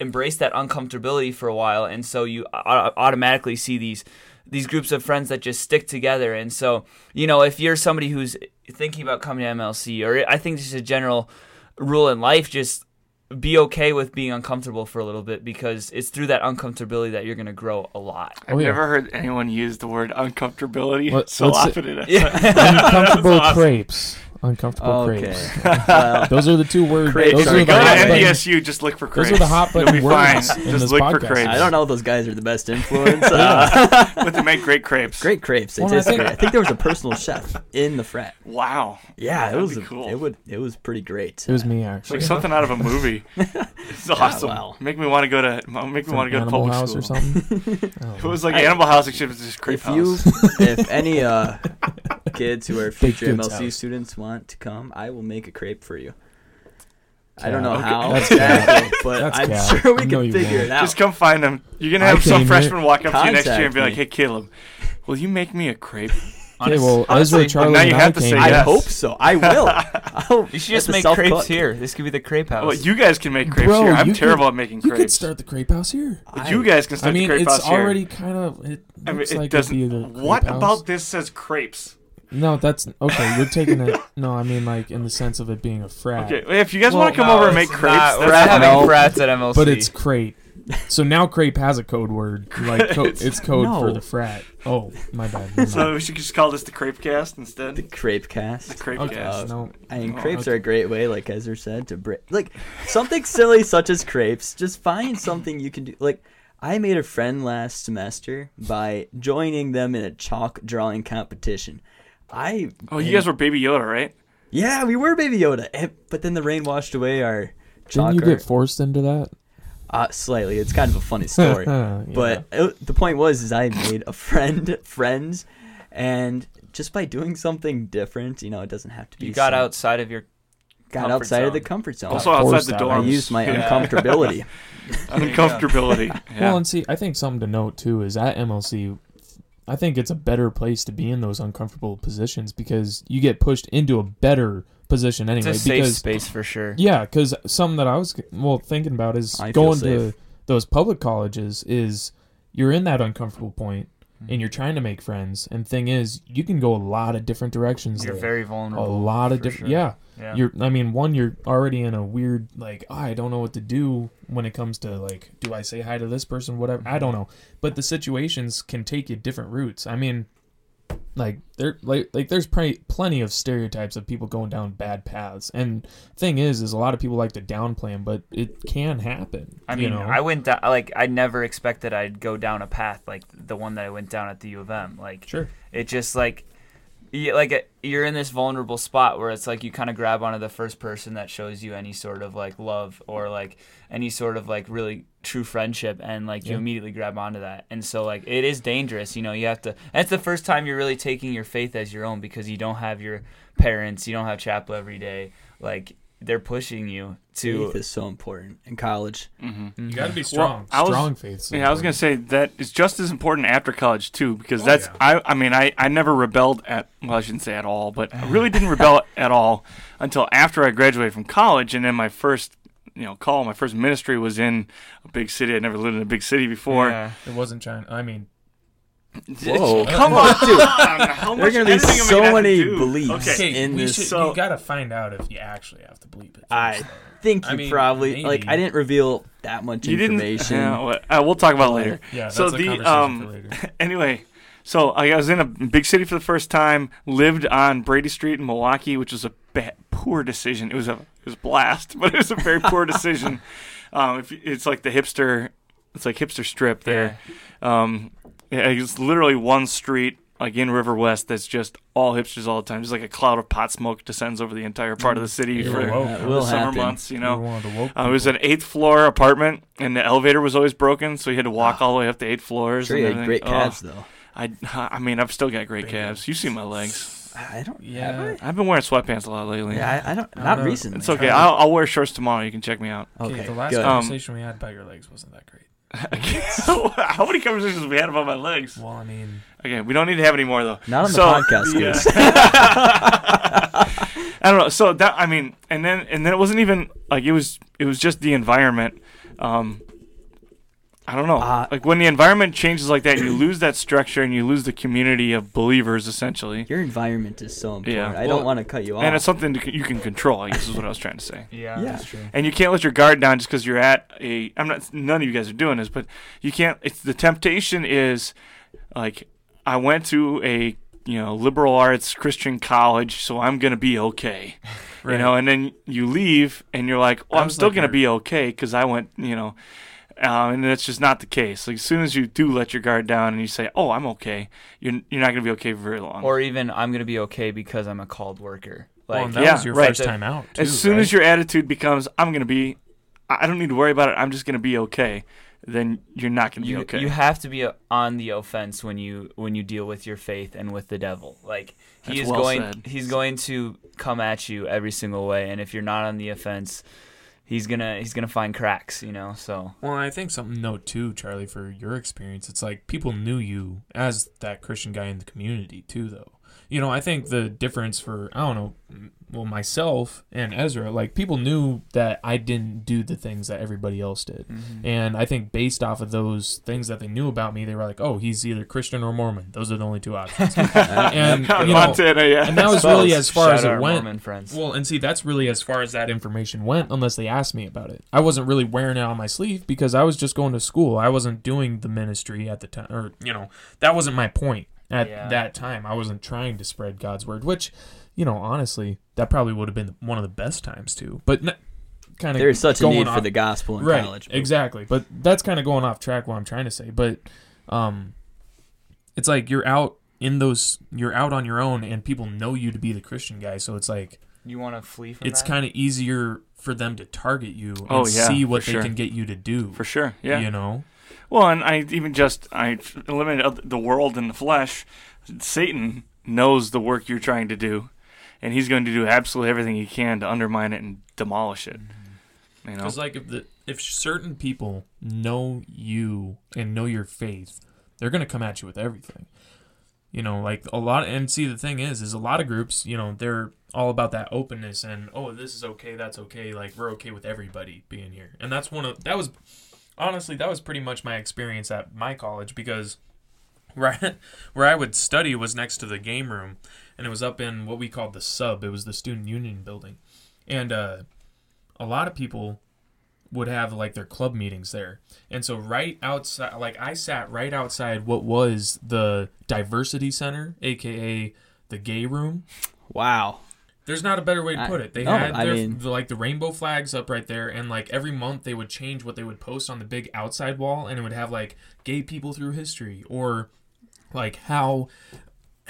embrace that uncomfortability for a while and so you uh, automatically see these these groups of friends that just stick together and so you know if you're somebody who's thinking about coming to MLC or I think just a general rule in life just be okay with being uncomfortable for a little bit because it's through that uncomfortability that you're going to grow a lot. I've Oh, yeah. never heard anyone use the word uncomfortability What- so what's it- often. in a Yeah. Uncomfortable awesome. crepes. Uncomfortable Okay. crepes. well, Those are the two words. Crepes Those are are Go the to good. hot button- just look for crepes. Those are the hot You'll button be fine. words in Just this look for podcast. crepes. I don't know if those guys are the best influence. Uh, but they make great crepes. great crepes. They Well, I taste think- great. I think there was a personal chef in the frat. Wow. Yeah, it That'd was be a- cool. it would it was pretty great. It was me It's actually. like something out of a movie. It's awesome. wow. Make me want to go to. Make me want to go to Animal public House school. or something. Oh. It was like I- Animal House, except it's just crepe if you house. if any uh kids who are future Goods MLC students want to come, I will make a crepe for you. I don't know Okay. how That's exactly, but That's I'm cap. sure we can figure won't. it out. Just come find them. You're gonna I have some came freshman walk up to you next year and be like, me. "Hey, Caleb, will you make me a crepe?" Okay, well, Honestly, Ezra, Charlie, now you have I to came say I hope so. I will. I'll- You should just make self-cook. crepes here. This could be the crepe house. Well, you guys can make crepes Bro, here. I'm terrible could- at making crepes. You could start the crepe house here. I- you guys can start I start mean, the crepe it's house here. already kind of. It I mean, it like doesn't. it'd the what house. about this says crepes? No, that's okay. You're taking it. No, I mean like in the sense of it being a frat. Okay, if you guys Well, want to come No, over and it's make crepes, not. We're not fine. having No. frats at MLC. But it's crate. So now crepe has a code word. Like co- it's code for No. the frat. Oh, my bad. Never So we should just call this the crepe cast instead. the instead. crepe The cast. crepe Okay, cast. no. I mean, Oh, crepes okay. are a great way, like Ezra said, to break like something silly such as crepes. Just find something you can do. Like I made a friend last semester by joining them in a chalk drawing competition. I Oh, you guys were Baby Yoda, right? yeah, we were Baby Yoda, and- but then the rain washed away our chalk Didn't you get forced into that? uh, slightly. It's kind of a funny story. Yeah. But it, the point was, is I made a friend, friends, and just by doing something different, you know, it doesn't have to be. you got some- outside of your got comfort outside of the zone. comfort zone. Also outside the out. I dorms. used my Yeah. uncomfortability. uncomfortability. Yeah. Well, and see, I think something to note too is at MLC, I think it's a better place to be in those uncomfortable positions because you get pushed into a better position anyway. it's a safe because space for sure. yeah, because something that I was well thinking about is I going to those public colleges is you're in that uncomfortable point Mm-hmm. and you're trying to make friends. And thing is, you can go a lot of different directions. You're there. very vulnerable. a lot of different. sure. Yeah, Yeah. you're. I mean, one, you're already in a weird like "Oh, I don't know what to do when it comes to like, do I say hi to this person? Whatever. I Mm-hmm. don't know. But the situations can take you different routes. I mean, like there, like like there's probably plenty of stereotypes of people going down bad paths. And thing is, is a lot of people like to downplay them, but it can happen. I you mean, know? I went down like I never expected I'd go down a path like the one that I went down at the U of M. Like sure. it just like you, like uh, you're in this vulnerable spot where it's like you kind of grab onto the first person that shows you any sort of like love or like any sort of like really true friendship and like you immediately grab onto that and so like it is dangerous you know you have to that's the first time you're really taking your faith as your own because you don't have your parents you don't have chapel every day like they're pushing you to Faith is so important in college. Mm-hmm. You got to be strong. I was- strong faith. is Yeah, I was gonna say that is just as important after college too, because Oh, that's yeah. I. I mean, I, I never rebelled at well, I shouldn't say at all, but I really didn't rebel at all until after I graduated from college, and then my first you know call, my first ministry was in a big city. I'd never lived in a big city before. Yeah. It wasn't China. I mean, Whoa. Come on, dude! How There are gonna be editing am I so gonna have to many do? beliefs. Okay, in we this- should, so- you gotta find out if you actually have to bleep it. I first, though. think I you mean, probably like. I didn't reveal that much you didn't. information. Yeah, uh, we'll talk about it later. Yeah, that's So a the, conversation um, for later. anyway, so I was in a big city for the first time. Lived on Brady Street in Milwaukee, which was a ba- poor decision. It was a it was a blast, but it was a very poor decision. Um, if, it's like the hipster, it's like hipster strip there. Um, Yeah, it's literally one street, like in River West, that's just all hipsters all the time. Just like a cloud of pot smoke descends over the entire part of the city Yeah, for the summer happen. months. You know, one of the woke uh, it was an eighth floor apartment, and the elevator was always broken, so you had to walk all the way up to eight floors. Sure, and you had great Oh, calves though. I, I mean, I've still got great Big calves. You see my legs. I don't. Yeah. have I've been wearing sweatpants a lot lately. I? Yeah, I, I don't. I Not don't recently. it's okay. I'll, I'll wear shorts tomorrow. You can check me out. Okay, Okay, the last good. Um, conversation we had about your legs wasn't that great. How many conversations have we had about my legs? Well, I mean, Okay, we don't need to have any more though. Not on the So, podcast, the, uh, Chris. I don't know. So that I mean, and then and then it wasn't even like it was. It was just the environment. Um, I don't know. Uh, like when the environment changes like that, you lose that structure and you lose the community of believers essentially. Your environment is so important. Yeah, I well, don't want to cut you off. And it's something to, you can control. I guess is what I was trying to say. Yeah, Yeah. that's true. And you can't let your guard down just because you're at a. I'm not. None of you guys are doing this, but you can't. It's the temptation is, like, I went to a you know liberal arts Christian college, so I'm gonna be okay. right. You know, and then you leave and you're like, oh, I'm still like gonna your- be okay because I went. You know. Uh, and that's just not the case. Like as soon as you do let your guard down and you say, "Oh, I'm okay," you're you're not gonna be okay for very long. Or even I'm gonna be okay because I'm a called worker. well, Like and that yeah, was your right. first time out. Too, as soon right? as your attitude becomes, "I'm gonna be," I I don't need to worry about it. I'm just gonna be okay. Then you're not gonna you, be okay. you have to be uh, on the offense when you when you deal with your faith and with the devil. Like he That's is well going said. he's going to come at you every single way, and if you're not on the offense, he's gonna he's gonna find cracks. You know, so Well, I think something note too, Charlie, for your experience. It's like people knew you as that Christian guy in the community too, though. You know, I think the difference for I don't know, well, myself and Ezra, like people knew that I didn't do the things that everybody else did, mm-hmm. and I think based off of those things that they knew about me, they were like, "Oh, he's either Christian or Mormon. Those are the only two options." and you know, Montana, yeah. and that was really as far Shout as it went. Mormon friends. Well, and see, that's really as far as that information went, unless they asked me about it. I wasn't really wearing it on my sleeve because I was just going to school. I wasn't doing the ministry at the time, or you know, that wasn't my point at Yeah. that time. I wasn't trying to spread God's word, which, you know, honestly, that probably would have been one of the best times too. But n- kind of There's such a going need for the gospel in right, college. but- exactly. But that's kind of going off track. What I'm trying to say, but um, it's like you're out in those, you're out on your own, and people know you to be the Christian guy. So it's like you want to flee from it's kind of easier for them to target you and Oh, yeah, see what they sure. can get you to do. for sure. Yeah. You know? Well, and I even just I eliminated the world and the flesh. Satan knows the work you're trying to do, and he's going to do absolutely everything he can to undermine it and demolish it. Mm-hmm. You know. Because like if the if certain people know you and know your faith, they're gonna come at you with everything. You know, like a lot. And see, the thing is, is a lot of groups, you know, they're all about that openness and oh, this is okay, that's okay. Like we're okay with everybody being here, and that's one of that was honestly that was pretty much my experience at my college because where where I would study was next to the game room, and it was up in what we called the sub. It was the student union building, and uh, a lot of people would have like their club meetings there. And so right outside like I sat right outside what was the diversity center, aka the gay room. Wow. There's not a better way to put it. They had I their, mean- the, like the rainbow flags up right there, and like every month they would change what they would post on the big outside wall, and it would have like gay people through history or like how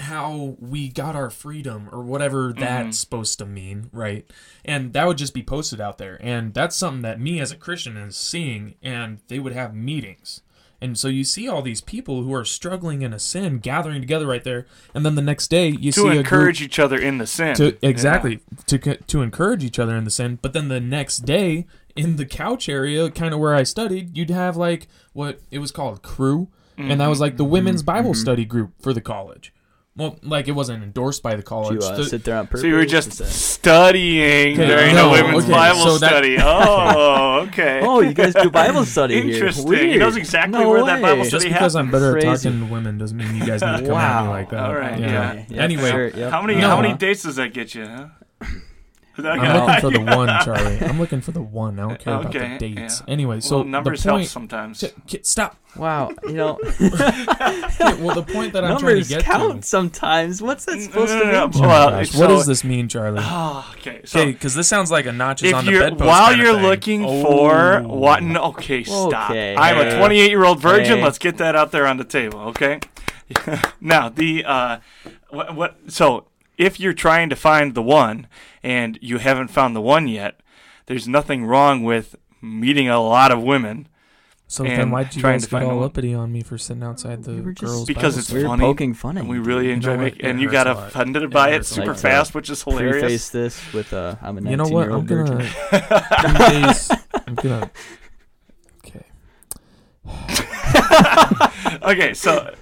how we got our freedom or whatever mm-hmm. that's supposed to mean, right? And that would just be posted out there, and that's something that me as a Christian is seeing, and they would have meetings. And so you see all these people who are struggling in a sin gathering together right there, and then the next day you to see a group encourage each other in the sin. to exactly to to encourage each other in the sin. But then the next day in the couch area, kind of where I studied, you'd have like what it was called Cru, and that was mm-hmm. like the women's mm-hmm. Bible study group for the college. Well, like it wasn't endorsed by the college. you uh, The- sit there on purpose? So you were just studying Okay, during no, the women's okay, Bible so that- study. Oh, okay. Oh, you guys do Bible study here. Interesting. Weird. He knows exactly No where that Bible way. study just because I'm better at talking to women doesn't mean you guys need to come at me like that. All right, Yeah. yeah. Okay, yeah, Anyway, sure, yep. How many No. how many dates does that get you? Huh? I'm looking for the one, Charlie. I'm looking for the one. I don't care about the dates. yeah. Anyway, so well, numbers the help point. sometimes. Ch- ki- Stop. Wow, you know, Yeah, well, the point that I'm trying numbers to get count to. sometimes. What's that No, supposed no, to no, mean? no. Oh my Well, gosh, so- what does this mean, Charlie? Oh, okay. So Okay, because this sounds like a notches if on the you're bedpost. while kinda you're thing. looking Oh. for what? No, okay, stop. Okay. I'm a 28 year old virgin. Hey. Let's get that out there on the table, okay? now the uh, what, what? So if you're trying to find the one and you haven't found the one yet, there's nothing wrong with meeting a lot of women So then why'd you trying guys to get find all one. uppity on me for sitting outside the We were just- girls' Because it's We study? were funny, poking fun at and we you. really You enjoy know making. what? And you got offended by it hurts a super lot. fast, which is hilarious. Preface this with uh, I'm a 19 You know what? year I'm gonna. virgin. three days, I'm gonna. Okay. okay, so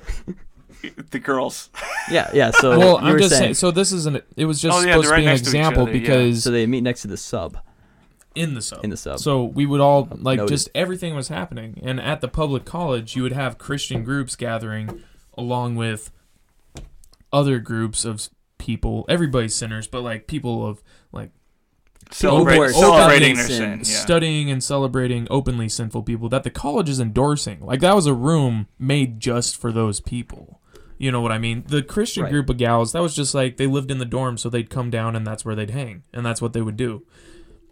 the girls. Yeah, yeah. So well, you I'm were just saying, saying. So this isn't. It was just Oh, yeah, supposed they're to be right an next to each example other, yeah. because so they meet next to the sub in the sub. in the sub. So we would all uh, like Noted. just everything was happening, and at the public college, you would have Christian groups gathering along with other groups of s- people. Everybody's sinners, but like people of like Celebrate, who celebrating their sin. sin, Yeah. studying and celebrating openly sinful people that the college is endorsing. Like that was a room made just for those people. You know what I mean? The Christian Right. group of gals, that was just like they lived in the dorm, so they'd come down and that's where they'd hang, and that's what they would do.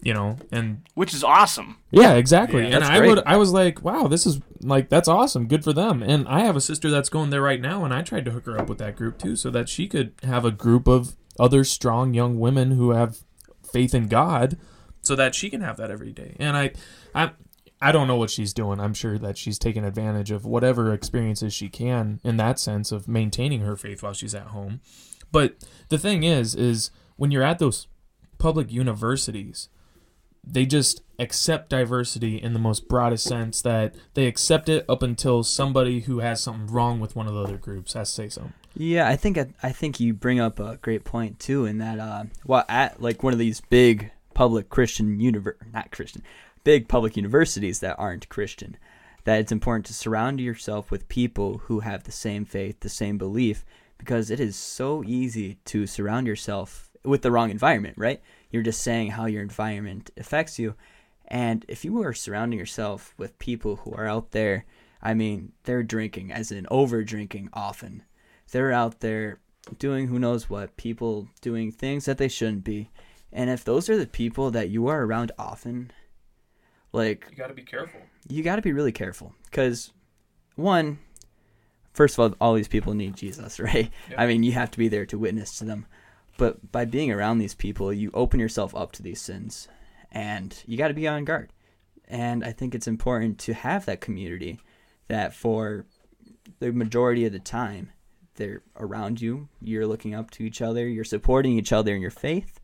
You know, and Which is awesome. yeah, exactly. Yeah, and I great. would, I was like, wow, this is like that's awesome, good for them. And I have a sister that's going there right now, and I tried to hook her up with that group too, so that she could have a group of other strong young women who have faith in God, so that she can have that every day. And I, I, I don't know what she's doing. I'm sure that she's taking advantage of whatever experiences she can in that sense of maintaining her faith while she's at home. But the thing is, is when you're at those public universities, they just accept diversity in the most broadest sense that they accept it up until somebody who has something wrong with one of the other groups has to say something. Yeah, I think I, think you bring up a great point too, in that uh, well, at like one of these big public Christian univer not Christian, big public universities that aren't Christian, that it's important to surround yourself with people who have the same faith, the same belief, because it is so easy to surround yourself with the wrong environment, right? You're just saying how your environment affects you, and if you are surrounding yourself with people who are out there, I mean, they're drinking, as in over drinking often they're out there doing who knows what, people doing things that they shouldn't be. And if those are the people that you are around often, like You got to be careful. you got to be really careful cuz one first of all all these people need Jesus, right? I mean, you have to be there to witness to them. But by being around these people, you open yourself up to these sins and you got to be on guard. And I think it's important to have that community that for the majority of the time they're around you, you're looking up to each other, you're supporting each other in your faith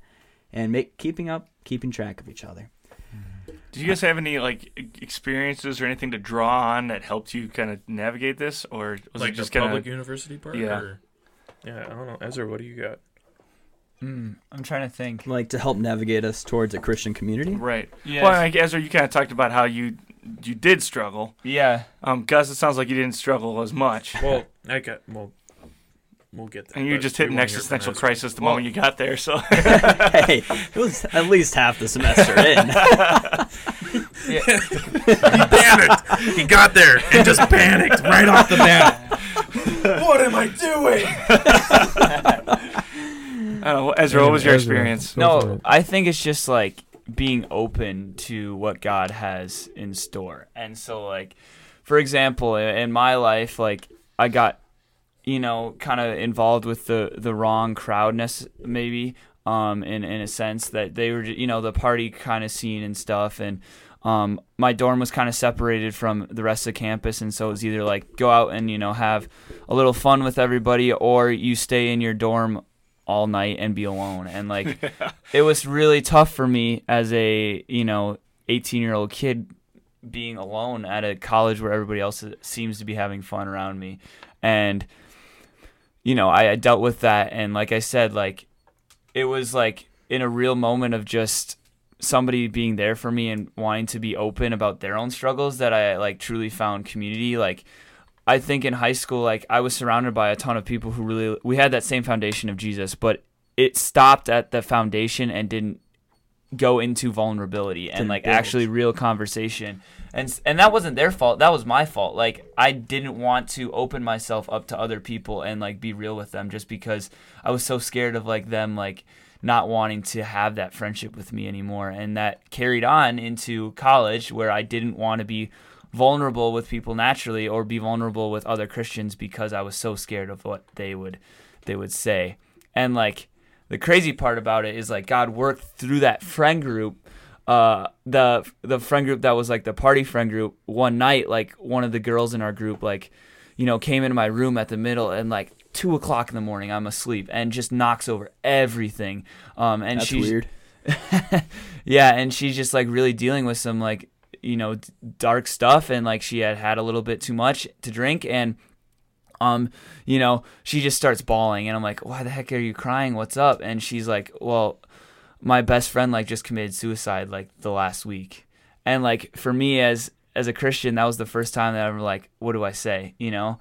and make keeping up, keeping track of each other. Did you guys have any like experiences or anything to draw on that helped you kind of navigate this, or was like it just the kind public of? university part. Yeah. Or, yeah, I don't know. Ezra, what do you got? Mm, I'm trying to think. Like to help navigate us towards a Christian community. Right. Yeah. Well, I guess you kind of talked about how you you did struggle. yeah. Um, Gus, it sounds like you didn't struggle as much, Well, I got. Well, we'll get there. and you just hit an wanna hear from existential crisis the Well, moment you got there. So hey, it was at least half the semester in. he panicked. He got there and just panicked right off the bat. what am I doing? I don't know, Ezra, what was your Ezra, experience? No. I think it's just like being open to what God has in store. And so, like, for example, in my life, like, I got, you know, kind of involved with the, the wrong crowdness, maybe, um, in, in a sense that they were, you know, the party kind of scene and stuff. And, um, my dorm was kind of separated from the rest of the campus. And so it was either like go out and, you know, have a little fun with everybody or you stay in your dorm all night and be alone. And, like, it was really tough for me as a you know 18 year old kid being alone at a college where everybody else seems to be having fun around me and you know I, I dealt with that. And like i said like it was like in a real moment of just somebody being there for me and wanting to be open about their own struggles that i like truly found community. Like i think in high school like i was surrounded by a ton of people who really we had that same foundation of jesus but it stopped at the foundation and didn't go into vulnerability and like build. actually real conversation. And and that wasn't their fault. That was my fault. Like I didn't want to open myself up to other people and like be real with them just because I was so scared of like them like not wanting to have that friendship with me anymore. And that carried on into college where I didn't want to be vulnerable with people naturally or be vulnerable with other Christians because I was so scared of what they would they would say. And like the crazy part about it is like God worked through that friend group uh the the friend group that was like the party friend group one night like one of the girls in our group like you know came into my room at the middle and like two o'clock in the morning i'm asleep and just knocks over everything um and That's she's weird. yeah, and she's just like really dealing with some like you know d- dark stuff, and like she had had a little bit too much to drink, and um, you know, she just starts bawling, and I'm like, why the heck are you crying? What's up? And she's like, well, my best friend like just committed suicide like the last week, and like for me as as a Christian, that was the first time that I'm like, what do I say? You know,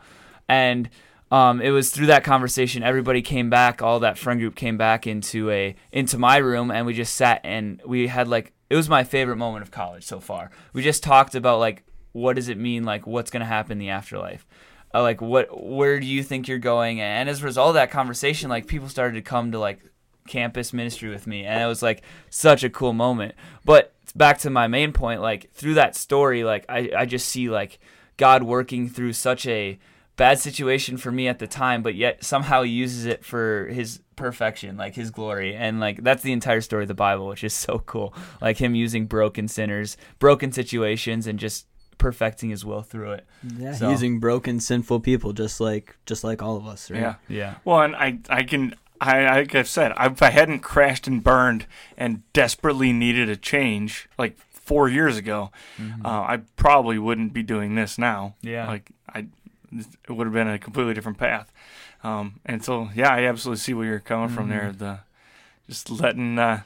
and um, it was through that conversation everybody came back all that friend group came back into a into my room and we just sat and we had like it was my favorite moment of college so far we just talked about like what does it mean like what's going to happen in the afterlife uh, like what where do you think you're going? And as a result of that conversation like people started to come to like campus ministry with me. And it was like such a cool moment. But back to my main point like through that story like i, I just see like god working through such a bad situation for me at the time but yet somehow he uses it for his perfection like his glory. And like that's the entire story of the bible which is so cool. Like him using broken sinners broken situations and just perfecting his will through it Yeah, So- using broken, sinful people, just like just like all of us, right? Yeah. yeah Well, and I, I can, I, like I've said, I, if I hadn't crashed and burned and desperately needed a change, like four years ago, uh, I probably wouldn't be doing this now. Yeah. Like I, it would have been a completely different path. Um, and so, yeah, I absolutely see where you're coming from there. The just letting, uh,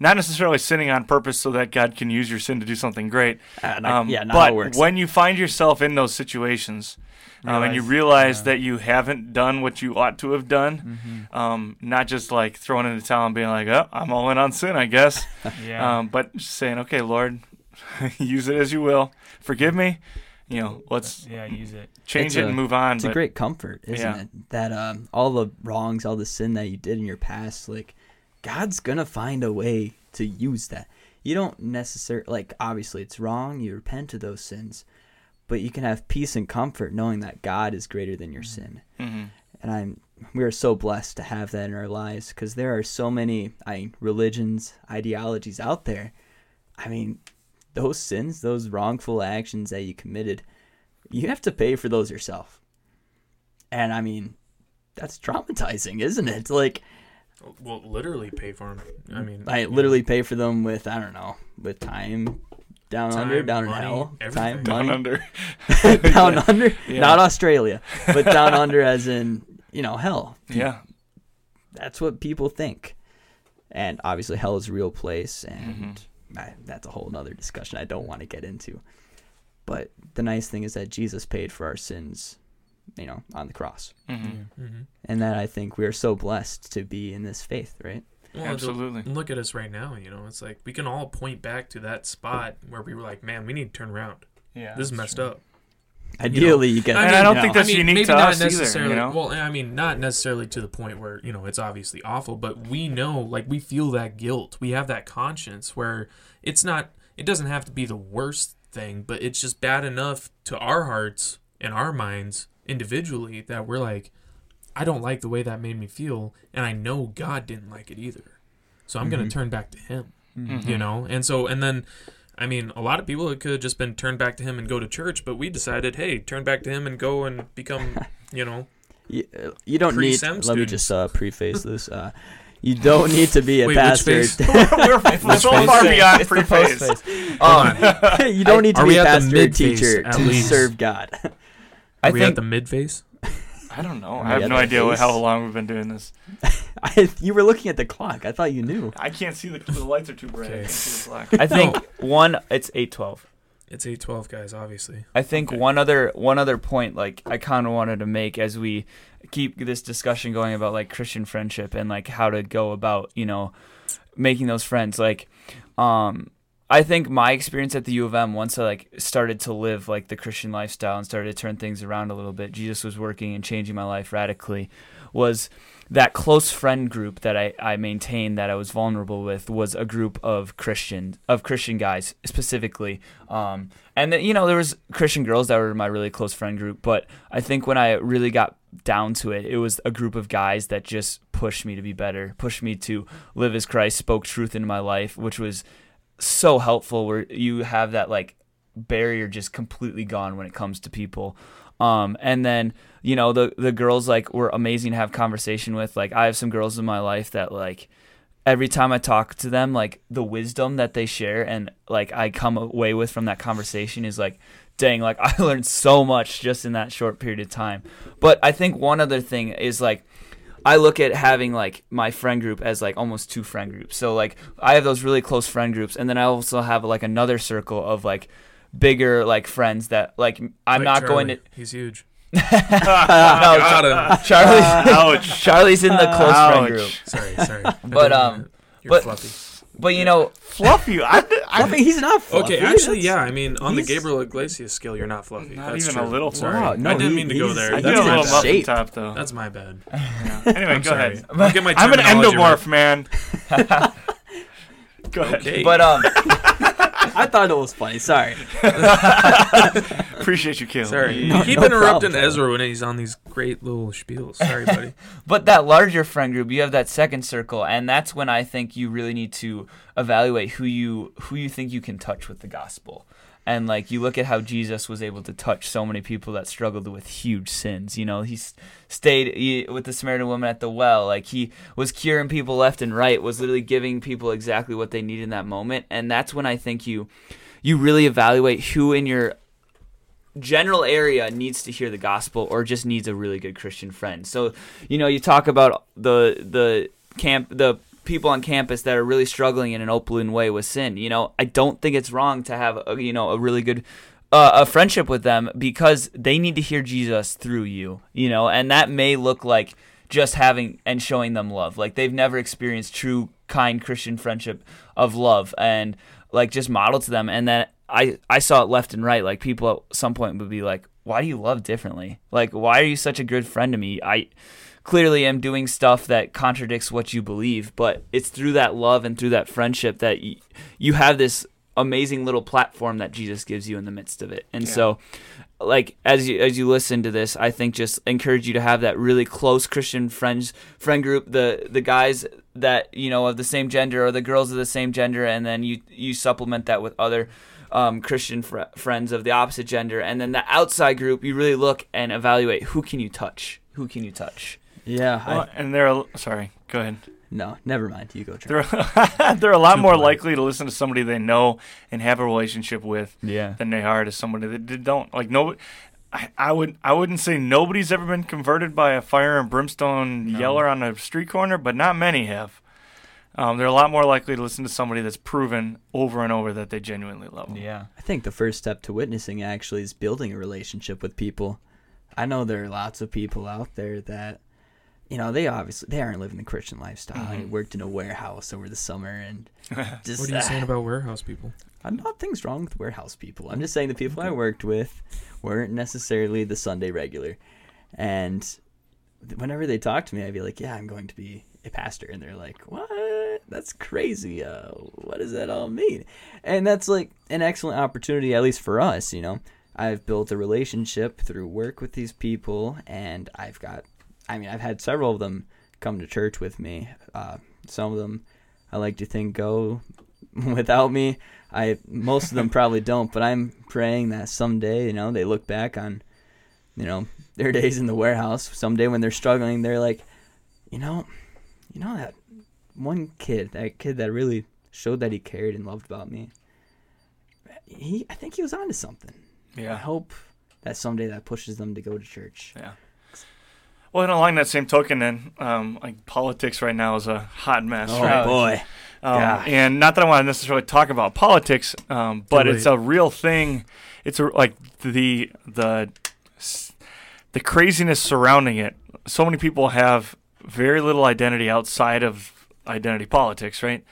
not necessarily sinning on purpose so that God can use your sin to do something great. Uh, not- Um, yeah, but when you find yourself in those situations, um, and you Realize- yeah. that you haven't done what you ought to have done, Mm-hmm. um, not just like throwing in the towel and being like, "Oh, I'm all in on sin, I guess," yeah um, but saying, "Okay, Lord, use it as you will. Forgive me. You know, let's yeah use it change It's it a- and move on." It's a great comfort, isn't Yeah. it? That um, all the wrongs, all the sin that you did in your past, like God's gonna find a way to use that. You don't necessarily like. Obviously, it's wrong. You repent of those sins, but you can have peace and comfort knowing that God is greater than your sin. Mhm. And I'm we are so blessed to have that in our lives because there are so many I religions, ideologies out there. I mean, those sins, those wrongful actions that you committed, you have to pay for those yourself. And I mean, that's traumatizing, isn't it? Like Well, literally pay for them. I mean, I literally pay for them with I don't know, with time down Time, under, down in hell, everything. time, down money, under. down under, Yeah. not Australia, but down under as in you know hell. yeah. that's what people think. And obviously, hell is a real place, Mm-hmm. and I, that's a whole nother discussion I don't want to get into. But the nice thing is that Jesus paid for our sins, you know, on the cross, Mhm. hmm and that I think we are so blessed to be in this faith, right? Well, Absolutely. Look at us right now. You know, it's like we can all point back to that spot where we were like, "Man, we need to turn around. yeah this is messed up." Ideally, you, get. And I don't you think know, that's unique maybe to not us either, you know? Well, I mean, not necessarily to the point where you know it's obviously awful, but we know, like, we feel that guilt. We have that conscience where it's not. It doesn't have to be the worst thing, but it's just bad enough to our hearts and our minds individually that we're like, I don't like the way that made me feel, and I know God didn't like it either. So I'm Mm-hmm. gonna turn back to Him Mhm. you know and so and then i mean a lot of people it could have just been turned back to him and go to church but we decided hey turn back to him and go and become you know you, you don't need. Pre-sem Let me just uh, preface this. Uh, you don't need to be a Wait, which pastor. phase? we're, we're so far beyond It's the pre-phase. um, you don't need to Are be we a at the pastor or mid-phase teacher at to least? serve God. I are we think at the mid phase I don't know. I have at no idea what, how long we've been doing this. I, you were looking at the clock. I thought you knew. I can't see the, the lights are too bright. I Okay. can't see the clock. I think one it's eight twelve. it's 812 guys obviously I think Okay. one other one other point like I kind of wanted to make as we keep this discussion going about like Christian friendship and like how to go about you know making those friends. Like, um, I think my experience at the U of M, once I like started to live like the Christian lifestyle and started to turn things around a little bit, Jesus was working and changing my life radically. Was that close friend group that I, I maintained that I was vulnerable with was a group of Christian of Christian guys specifically, um, and then, you know there was Christian girls that were my really close friend group. But I think when I really got down to it, it was a group of guys that just pushed me to be better, pushed me to live as Christ, spoke truth into my life, which was so helpful. Where you have that like barrier just completely gone when it comes to people. Um, and then you know the the girls like were amazing to have conversation with. Like I have some girls in my life that like every time I talk to them, like the wisdom that they share and like I come away with from that conversation is like, dang, like I learned so much just in that short period of time. But I think one other thing is like I look at having like my friend group as like almost two friend groups. So like I have those really close friend groups and then I also have like another circle of like bigger like friends that like I'm Like not going to He's huge. no, Got him. Charlie's Ouch. Charlie's in the close friend Ouch. group. Sorry, sorry. But, um. You're but- fluffy. But you know, Fluffy. I, I, I think he's not. Fluffy. Okay, actually, yeah. I mean, on the he's- Gabriel Iglesias scale, you're not fluffy. Not That's even a little Sorry, Wow, no, I didn't he- mean to go he's- there. I That's do a That's little my his bad. muffin shape. top though. That's my bad. Anyway, I'm go sorry. ahead. I'll get my I'm an terminology endomorph, man. go ahead. Okay. but um, I thought it was funny. Sorry. Appreciate you, Caleb. Sorry, you No- keep no interrupting problem. Ezra when he's on these great little spiels. Sorry, buddy. but that larger friend group, you have that second circle, and that's when I think you really need to evaluate who you who you think you can touch with the gospel. And like you look at how Jesus was able to touch so many people that struggled with huge sins. You know, he stayed with the Samaritan woman at the well. Like he was curing people left and right. Was literally giving people exactly what they need in that moment. And that's when I think you you really evaluate who in your general area needs to hear the gospel or just needs a really good Christian friend. So, you know, you talk about the the camp the people on campus that are really struggling in an open way with sin. You know, I don't think it's wrong to have a, you know a really good uh, a friendship with them because they need to hear Jesus through you. You know, and that may look like just having and showing them love. Like they've never experienced true kind Christian friendship of love and like just model to them and then I I saw it left and right like people at some point would be like why do you love differently? Like why are you such a good friend to me? I clearly am doing stuff that contradicts what you believe, but it's through that love and through that friendship that y- you have this amazing little platform that Jesus gives you in the midst of it. And Yeah. so like as you as you listen to this, I think just encourage you to have that really close Christian friends friend group, the the guys that you know of the same gender or the girls of the same gender, and then you you supplement that with other um, Christian fr- friends of the opposite gender, and then the outside group, you really look and evaluate who can you touch, who can you touch. Yeah. I, and they're sorry. Go ahead. no, never mind. You go, Charlie. They're they're a lot Too more polite. likely to listen to somebody they know and have a relationship with Yeah. than they are to somebody that don't like no. I, I would I wouldn't say nobody's ever been converted by a fire and brimstone No. yeller on a street corner, but not many have. Um, they're a lot more likely to listen to somebody that's proven over and over that they genuinely love them. Yeah. I think the first step to witnessing actually is building a relationship with people. I know there are lots of people out there that, you know, they obviously they aren't living the Christian lifestyle. I Mhm. worked in a warehouse over the summer and just What are you ah, saying about warehouse people? I'm not things wrong with warehouse people. I'm just saying the people I worked with weren't necessarily the Sunday regular. And whenever they talk to me, I'd be like, "Yeah, I'm going to be a pastor," and they're like, "What? That's crazy. Uh, what does that all mean?" And that's like an excellent opportunity, at least for us. You know, I've built a relationship through work with these people, and I've got, I mean, I've had several of them come to church with me. Uh, some of them, I like to think, go without me. I most of them probably don't, but I'm praying that someday, you know, they look back on, you know, their days in the warehouse. Someday when they're struggling, they're like, you know, you know that one kid, that kid that really showed that he cared and loved about me. He, I think he was onto something. Yeah. I hope that someday that pushes them to go to church. Yeah. Well, and along that same token, then, um, like politics right now is a hot mess, Oh right? boy, Um, and not that I want to necessarily talk about politics, um, but Too it's a real thing. It's a, like the the the craziness surrounding it. So many people have very little identity outside of identity politics, right?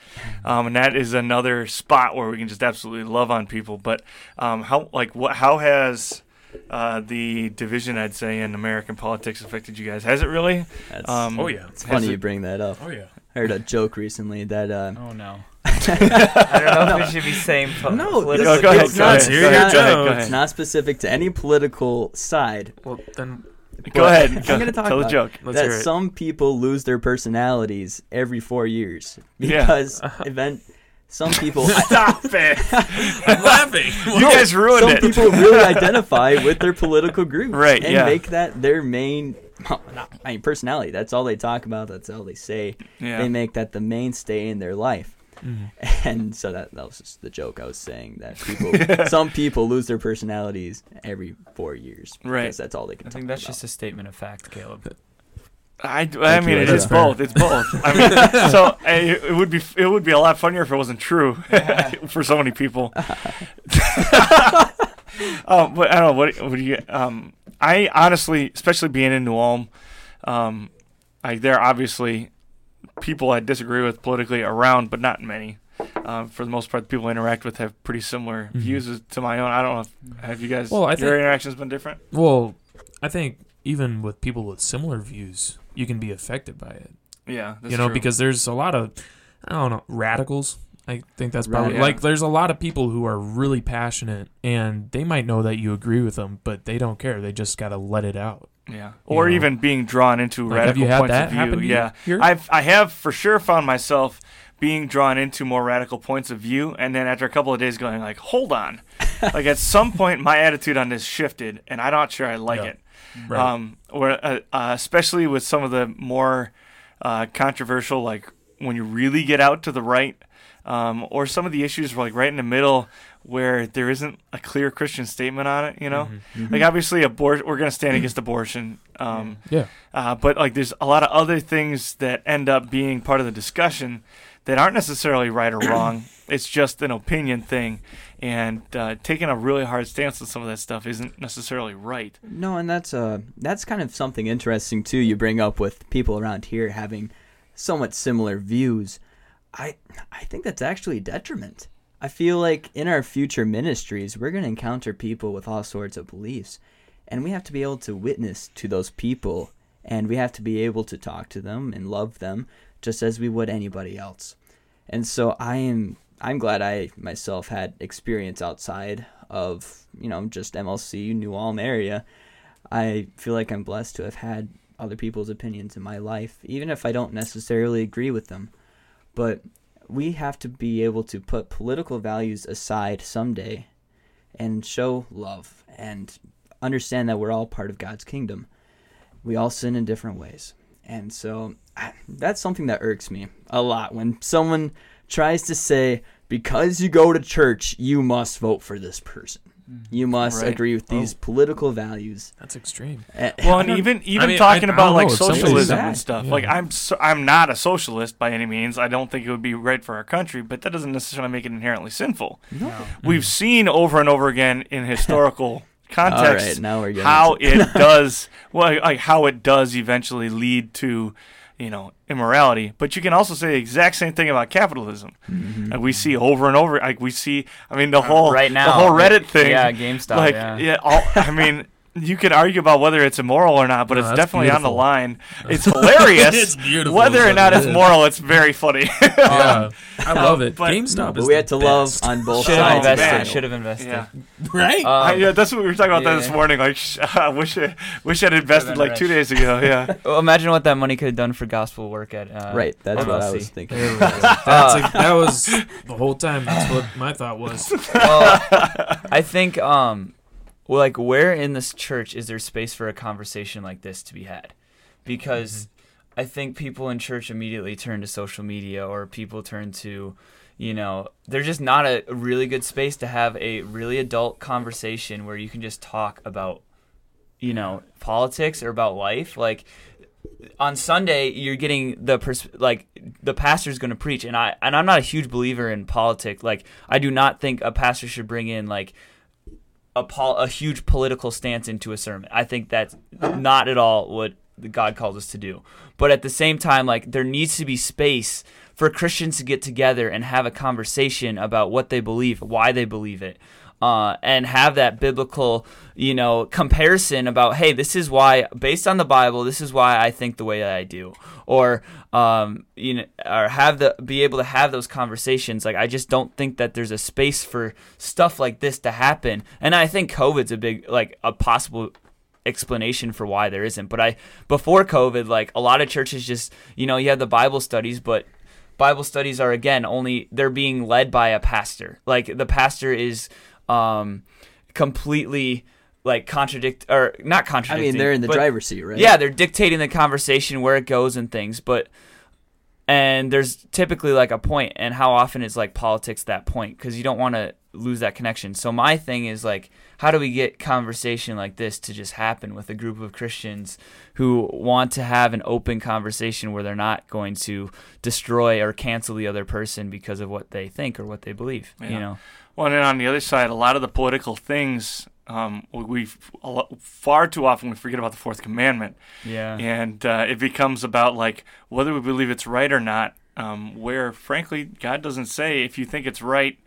Um, and that is another spot where we can just absolutely love on people. But um, how like what how has uh, the division I'd say in American politics affected you guys? Has it really? That's, Um, Oh yeah. it's funny it- you bring that up. Oh yeah. I heard a joke recently that uh, Oh no. I don't know if we should be saying po- No, political this- Go, go ahead. it's Go not- ahead. it's not- Go ahead. Go it's not specific to any political side. Well then Go but ahead. I'm gonna talk tell the about joke. let's that hear it. some people lose their personalities every four years Yeah. because event. Some people, I- Stop it! I'm laughing. You guys ruined some it. people really identify with their political group, Right, And yeah. make that their main, well, not, I mean, personality. That's all they talk about. That's all they say. yeah. They make that the mainstay in their life. Mhm. And so that, that was just the joke I was saying that people, some people lose their personalities every four years. Right. Because that's all they can I talk think that's about. just a statement of fact, Caleb. I, I Thank mean, you, it Ezra. both. It's both. I mean, so uh, it it would be it would be a lot funnier if it wasn't true for so many people. um, but I don't know what what do you um I honestly, especially being in New Ulm, um, I there are obviously people I disagree with politically around, but not many. Um, for the most part, the people I interact with have pretty similar Mhm. views as- to my own. I don't know. If, have you guys? Well, I your think- interactions been different? Well, I think even with people with similar views, you can be affected by it. Yeah, that's you know, true. because there's a lot of I don't know radicals. I think that's probably Right. like there's a lot of people who are really passionate and they might know that you agree with them, but they don't care. They just got to let it out. Yeah, or know. even being drawn into Like, radical have you had points of view. happen to you yeah, here? I've I have for sure found myself being drawn into more radical points of view, and then after a couple of days, going like, "Hold on," like at some point, my attitude on this shifted, and I'm not sure I like Yeah. it. Right. Um, or uh, uh, especially with some of the more uh, controversial, like when you really get out to the right, um, or some of the issues were like right in the middle where there isn't a clear Christian statement on it. You know, Mhm. like obviously abort we're going to stand against abortion um, Yeah. uh, but like there's a lot of other things that end up being part of the discussion that aren't necessarily right or wrong it's just an opinion thing and uh, taking a really hard stance on some of that stuff isn't necessarily right No, and that's uh that's kind of something interesting too. You bring up with people around here having somewhat similar views. I I think that's actually a detriment. I feel like in our future ministries, we're going to encounter people with all sorts of beliefs, and we have to be able to witness to those people, and we have to be able to talk to them and love them just as we would anybody else. And so I am I'm glad I myself had experience outside of, you know, just MLC, New Ulm area. I feel like I'm blessed to have had other people's opinions in my life, even if I don't necessarily agree with them. But we have to be able to put political values aside someday and show love and understand that we're all part of God's kingdom. We all sin in different ways. And so I- that's something that irks me a lot when someone tries to say, because you go to church, you must vote for this person. You must Right. agree with these political values. That's extreme. Eh, well and don't- even even mean, talking I- I about don't like know, socialism and stuff Yeah. like i'm so, i'm not a socialist by any means i don't think it would be right for our country but that doesn't necessarily make it inherently sinful No. we've seen over and over again in historical All context right, now we're getting how it does well like how it does eventually lead to you know immorality but you can also say the exact same thing about capitalism Mhm. and we see over and over like we see i mean the whole right now, the whole reddit thing Yeah, GameStop. like yeah. all, i mean you could argue about whether it's immoral or not but No, it's that's definitely on the line it's hilarious It's beautiful, whether or not it's is. moral it's very funny Yeah, I love it. but- GameStop but is we the had to love on both Should have sides. of invested. Should have invested. yeah right? Um, I, yeah, that's what we were talking about that this morning. Like, sh- I wish I wish I'd invested been like two days ago. Yeah, well, imagine what that money could have done for gospel work at. Uh, Right, that's what I was thinking. There. That's like, that was the whole time. That's what my thought was. well, I think um, well, like where in this church is there space for a conversation like this to be had? Because mm-hmm. I think people in church immediately turn to social media or people turn to, you know, there's just not a really good space to have a really adult conversation where you can just talk about, you know, politics or about life. Like on Sunday, you're getting the pers- like the pastor's going to preach, and I and I'm not a huge believer in politics. Like I do not think a pastor should bring in like a pol- a huge political stance into a sermon. I think that's not at all what God calls us to do. But at the same time, like there needs to be space for Christians to get together and have a conversation about what they believe, why they believe it, uh, and have that biblical, you know, comparison about, hey, this is why, based on the Bible, this is why I think the way that I do, or um, you know, or have the be able to have those conversations. Like I just don't think that there's a space for stuff like this to happen, and I think COVID's a big, like, a possible explanation for why there isn't. But I before COVID, like a lot of churches just you know you have the Bible studies, but Bible studies are again only they're being led by a pastor. Like the pastor is um completely like contradict or not contradicting. I mean, they're in the but- driver's seat, right? yeah, they're dictating the conversation where it goes and things, but and there's typically like a point and how often is like politics that point because you don't want to lose that connection. So my thing is like how do we get conversation like this to just happen with a group of Christians who want to have an open conversation where they're not going to destroy or cancel the other person because of what they think or what they believe, you know. Well, and then on the other side, a lot of the political things, um, we we a lo- far too often we forget about the fourth commandment, Yeah. and uh, it becomes about like whether we believe it's right or not. Um, where frankly, God doesn't say if you think it's right.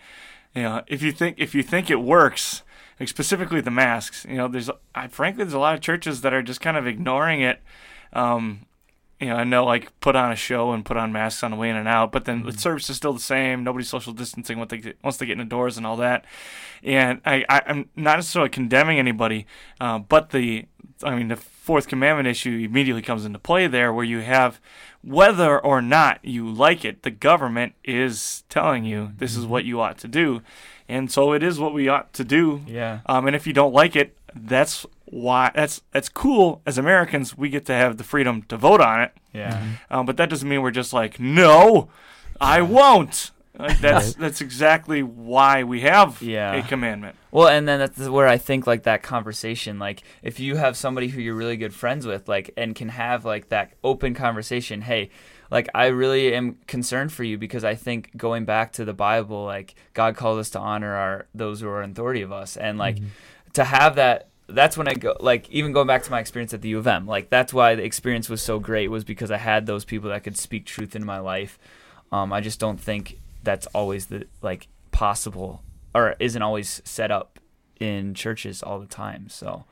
You know, if you think if you think it works, like specifically the masks. You know, there's I, frankly there's a lot of churches that are just kind of ignoring it. Um, you know, I they'll like put on a show and put on masks on the way in and out, but then the service is still the same. Nobody's social distancing once they get, once they get indoors and all that. And I, I I'm not necessarily condemning anybody, uh, but the I mean the fourth commandment issue immediately comes into play there, where you have whether or not you like it, the government is telling you this is what you ought to do, and so it is what we ought to do. Yeah. Um, and if you don't like it, that's why that's that's cool. As Americans, we get to have the freedom to vote on it. Yeah. Um, but that doesn't mean we're just like, no, I won't. Like that's that's exactly why we have Yeah. a commandment. Well, and then that's where I think like that conversation, like if you have somebody who you're really good friends with, like and can have like that open conversation, hey, like I really am concerned for you because I think going back to the Bible, like God calls us to honor our those who are in authority of us, and like to have that. That's when I go like even going back to my experience at the U of M, like that's why the experience was so great was because I had those people that could speak truth into my life. Um, I just don't think that's always the like possible or isn't always set up in churches all the time. So,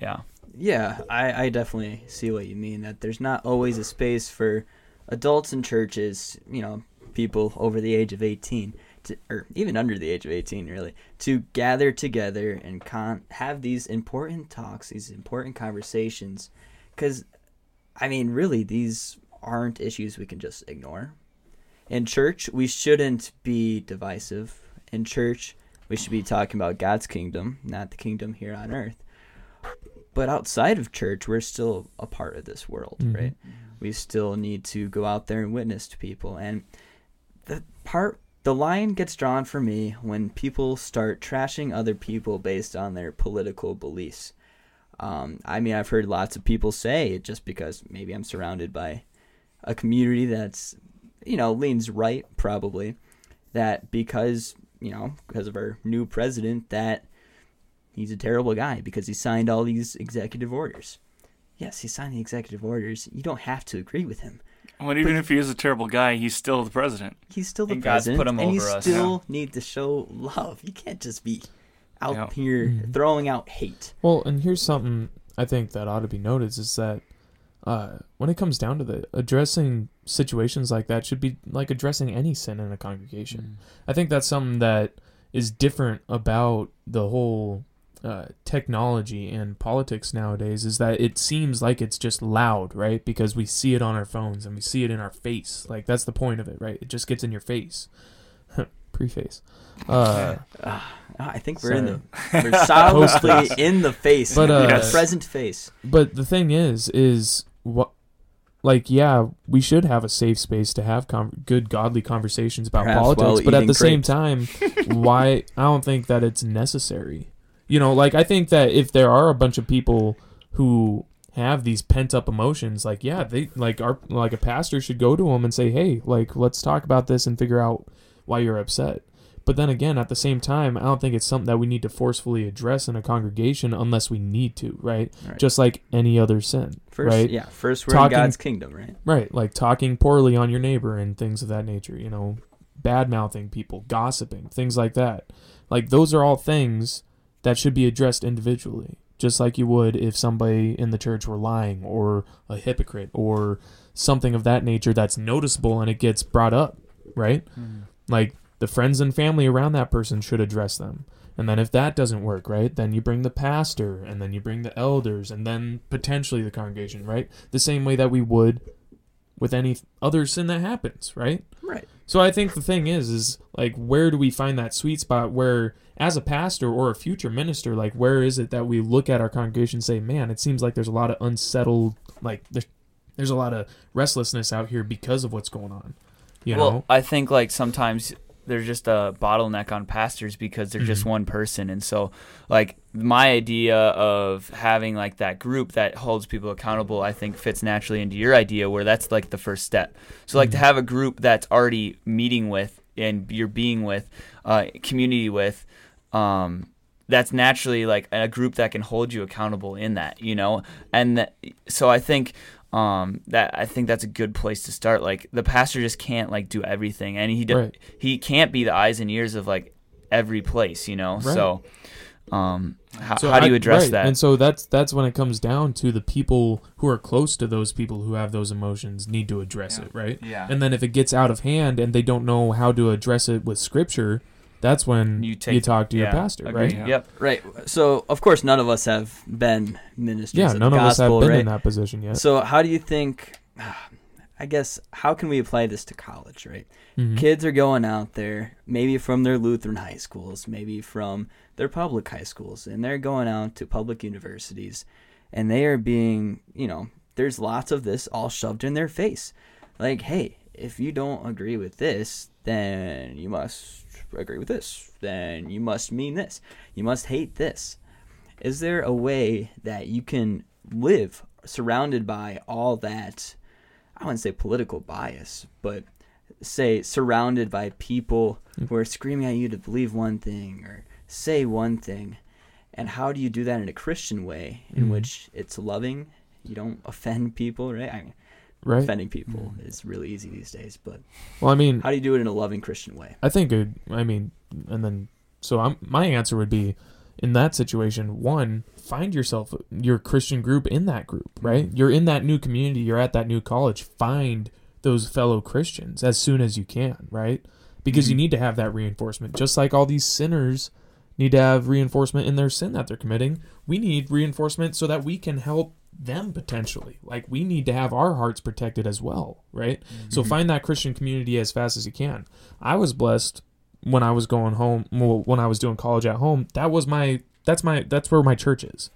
yeah. Yeah, I, I definitely see what you mean. That there's not always a space for adults in churches, you know, people over the age of 18, to, or even under the age of 18, really, to gather together and con- have these important talks, these important conversations. Because, I mean, really, these aren't issues we can just ignore. In church, we shouldn't be divisive. In church, we should be talking about God's kingdom, not the kingdom here on earth but outside of church we're still a part of this world Mhm. right we still need to go out there and witness to people and the part the line gets drawn for me when people start trashing other people based on their political beliefs um, i mean i've heard lots of people say just because maybe i'm surrounded by a community that's you know leans right probably that because you know because of our new president that he's a terrible guy because he signed all these executive orders. Yes, he signed the executive orders. You don't have to agree with him. Well, even if he is a terrible guy, he's still the president. He's still the And God's president, put him and you over us. still need to show love. You can't just be out Yeah. here Mhm. throwing out hate. Well, and here's something I think that ought to be noted is that uh, when it comes down to the addressing situations like that should be like addressing any sin in a congregation. I think that's something that is different about the whole uh, technology and politics nowadays is that it seems like it's just loud, right? Because we see it on our phones and we see it in our face. Like that's the point of it, right? It just gets in your face. Preface. Uh, Ah, I think we're in the we're solidly in the face, But, uh, the present face. but the thing is is what like yeah we should have a safe space to have com- good godly conversations about Perhaps politics but at the same time why i don't think that it's necessary you know like i think that if there are a bunch of people who have these pent up emotions like yeah they like our like a pastor should go to them and say hey like let's talk about this and figure out why you're upset But then again, at the same time, I don't think it's something that we need to forcefully address in a congregation unless we need to, right? Right. Just like any other sin, first, right? yeah, first we're Talking- in God's kingdom, right? Right, like talking poorly on your neighbor and things of that nature, you know, bad mouthing people, gossiping, things like that. Like those are all things that should be addressed individually, just like you would if somebody in the church were lying or a hypocrite or something of that nature that's noticeable and it gets brought up, right? Mm-hmm. Like the friends and family around that person should address them. And then if that doesn't work, right, then you bring the pastor and then you bring the elders and then potentially the congregation, right? The same way that we would with any other sin that happens, right? Right. So I think the thing is is like where do we find that sweet spot where as a pastor or a future minister like where is it that we look at our congregation and say, "Man, it seems like there's a lot of unsettled like there's there's a lot of restlessness out here because of what's going on." You well, know? I think like sometimes there's just a bottleneck on pastors because they're just Mhm. one person, and so like my idea of having like that group that holds people accountable, I think fits naturally into your idea where that's like the first step. So like to Mhm. have a group that's already meeting with and you're being with, uh, community with, um, that's naturally like a group that can hold you accountable in that, you know, and that, so I think um, that I think that's a good place to start. Like the pastor just can't like do everything, and he do, Right. he can't be the eyes and ears of like every place, you know. Right. So, um, how, So how do you address right, that? And so that's that's when it comes down to the people who are close to those people who have those emotions need to address Yeah. it, right? yeah, And then if it gets out of hand and they don't know how to address it with scripture, that's when You you, talk to your pastor, agreed. right? Yep. Right. So, of course, none of us have been ministers Yeah, of none the of us have been right? in that position yet. So, how do you think? I guess how can we apply this to college, right? Mhm. Kids are going out there, maybe from their Lutheran high schools, maybe from their public high schools, and they're going out to public universities, and they are being, you know, there's lots of this all shoved in their face. Like, hey, if you don't agree with this, then you must agree with this. Then you must mean this. You must hate this. Is there a way that you can live surrounded by all that? I wouldn't say political bias, but say surrounded by people who are screaming at you to believe one thing or say one thing. And how do you do that in a Christian way in Mhm. which it's loving? You don't offend people, right? I mean, right? offending people is really easy these days, but Well, I mean, how do you do it in a loving Christian way? I think it, I mean, and then so I'm, my answer would be in that situation, one, find yourself your Christian group in that group, right? You're in that new community, you're at that new college. Find those fellow Christians as soon as you can, right? Because you Mhm. need to have that reinforcement. Just like all these sinners need to have reinforcement in their sin that they're committing, we need reinforcement so that we can help them potentially. Like we need to have our hearts protected as well, right? So mm-hmm. find that Christian community as fast as you can. I was blessed when I was going home, well, when I was doing college at home. That was my that's my that's where my church is.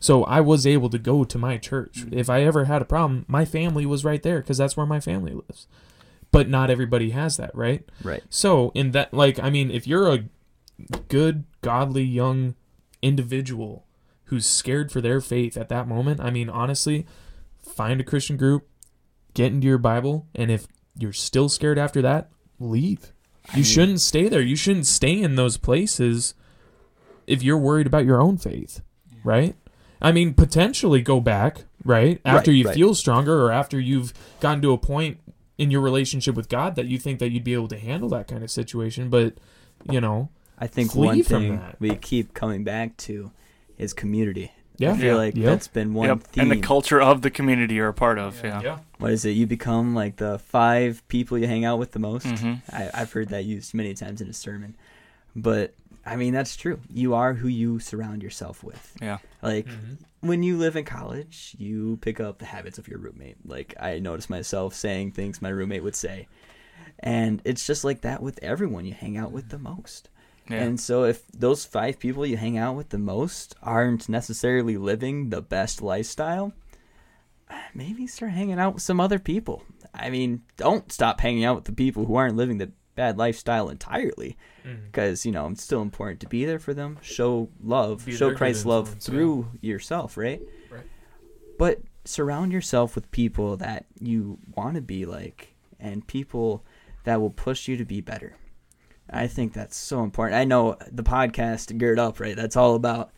So I was able to go to my church. Mm-hmm. If I ever had a problem, my family was right there because that's where my family lives. But not everybody has that, right? Right. So in that like I mean, if you're a good, godly young individual who's scared for their faith at that moment, I mean, honestly, find a Christian group, get into your Bible, and if you're still scared after that, leave. I You mean- shouldn't stay there. You shouldn't stay in those places if you're worried about your own faith, right? I mean, potentially go back, right? After Right, you right. feel stronger or after you've gotten to a point in your relationship with God that you think that you'd be able to handle that kind of situation, but you know, I think one from thing that. we keep coming back to is community. yeah. I feel Yeah. like Yep. that's been one Yep. theme. And the culture of the community you're a part of. Yeah. what is it? You become like the five people you hang out with the most. hmm I, I've heard that used many times in a sermon, but I mean that's true. You are who you surround yourself with. Yeah. Like Mhm. when you live in college, you pick up the habits of your roommate. Like I notice myself saying things my roommate would say, and it's just like that with everyone you hang out with the most. Yeah. And so if those five people you hang out with the most aren't necessarily living the best lifestyle, maybe start hanging out with some other people. I mean, don't stop hanging out with the people who aren't living the bad lifestyle entirely because, you know, it's still important to be there for them, show love, Be show Christ's love influence, yeah. through yourself, right? Right. But surround yourself with people that you want to be like and people that will push you to be better. I think that's so important. I know the podcast Geared Up, right? That's all about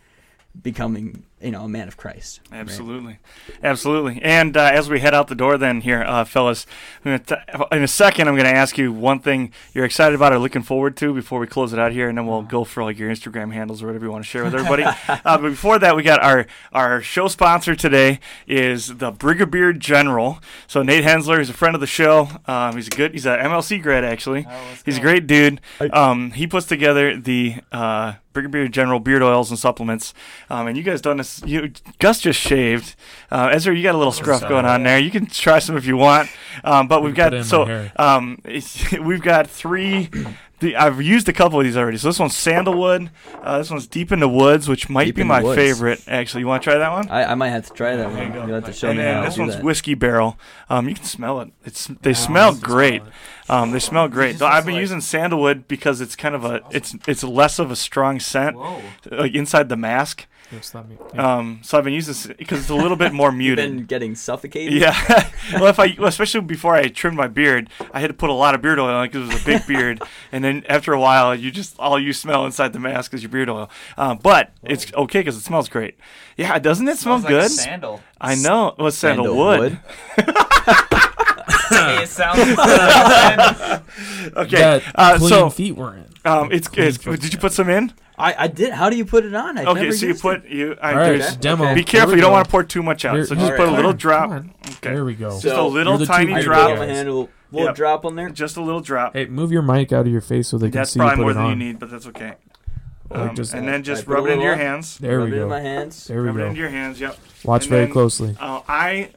becoming, you know, a man of Christ. right? Absolutely, absolutely. And uh, as we head out the door, then here, uh, fellas, t- in a second, I'm going to ask you one thing you're excited about or looking forward to before we close it out here, and then we'll go for like your Instagram handles or whatever you want to share with everybody. uh, but before that, we got our our show sponsor today is the Brigadier General. So Nate Hensler, he's a friend of the show. Um, he's a good, he's an MLC grad actually. He's a great dude. Um, he puts together the uh, Brigadier General beard oils and supplements. Um, and you guys done this. You Gus just shaved. Uh, Ezra, you got a little scruff going on there. You can try some if you want. Um, but we've Put it in got so um, we've got three. The, I've used a couple of these already. So this one's sandalwood. Uh, this one's deep in the woods, which might Deep be my favorite. Actually, you want to try that one? I, I might have to try that There one. You'll have to show and me then how this to one's that. whiskey barrel. Um, you can smell it. It's they smell great. Um, they smell great. Though I've been like- using sandalwood because it's kind of a it's it's less of a strong scent Whoa. like inside the mask. Yes, that me- yeah. Um, so I've been using this because it's a little bit more You've muted. been getting suffocated. Yeah. well, if I, well, especially before I trimmed my beard, I had to put a lot of beard oil on because it was a big beard, and then after a while, you just all you smell inside the mask is your beard oil. Um, but it's okay because it smells great. Yeah, doesn't it smell Smells like good? sandal. I know. It was sandalwood. Hey, it sounds like Okay. that Uh, so feet were in. um, it's, Clean it's did you put some in? I, I did. How do you put it on? I've Okay, never so you used put it. you. I, All right, there's- Okay. demo. Be Be careful. You don't want to pour too much out. Here- so just All put a right. little Come drop. on. Okay. There we go. Just a So, little you're the two tiny big drop. Put my hand, a little, little Yep. drop on there. Just a little drop. Hey, move your mic out of your face so they can That's see you probably put more it than you need, but that's okay. Or Um, just- and then just put a rub it into little your on. hands. There Rub we it in go. my hands. There we Rub it go. into your hands. Yep. Watch and very then- closely. Uh, I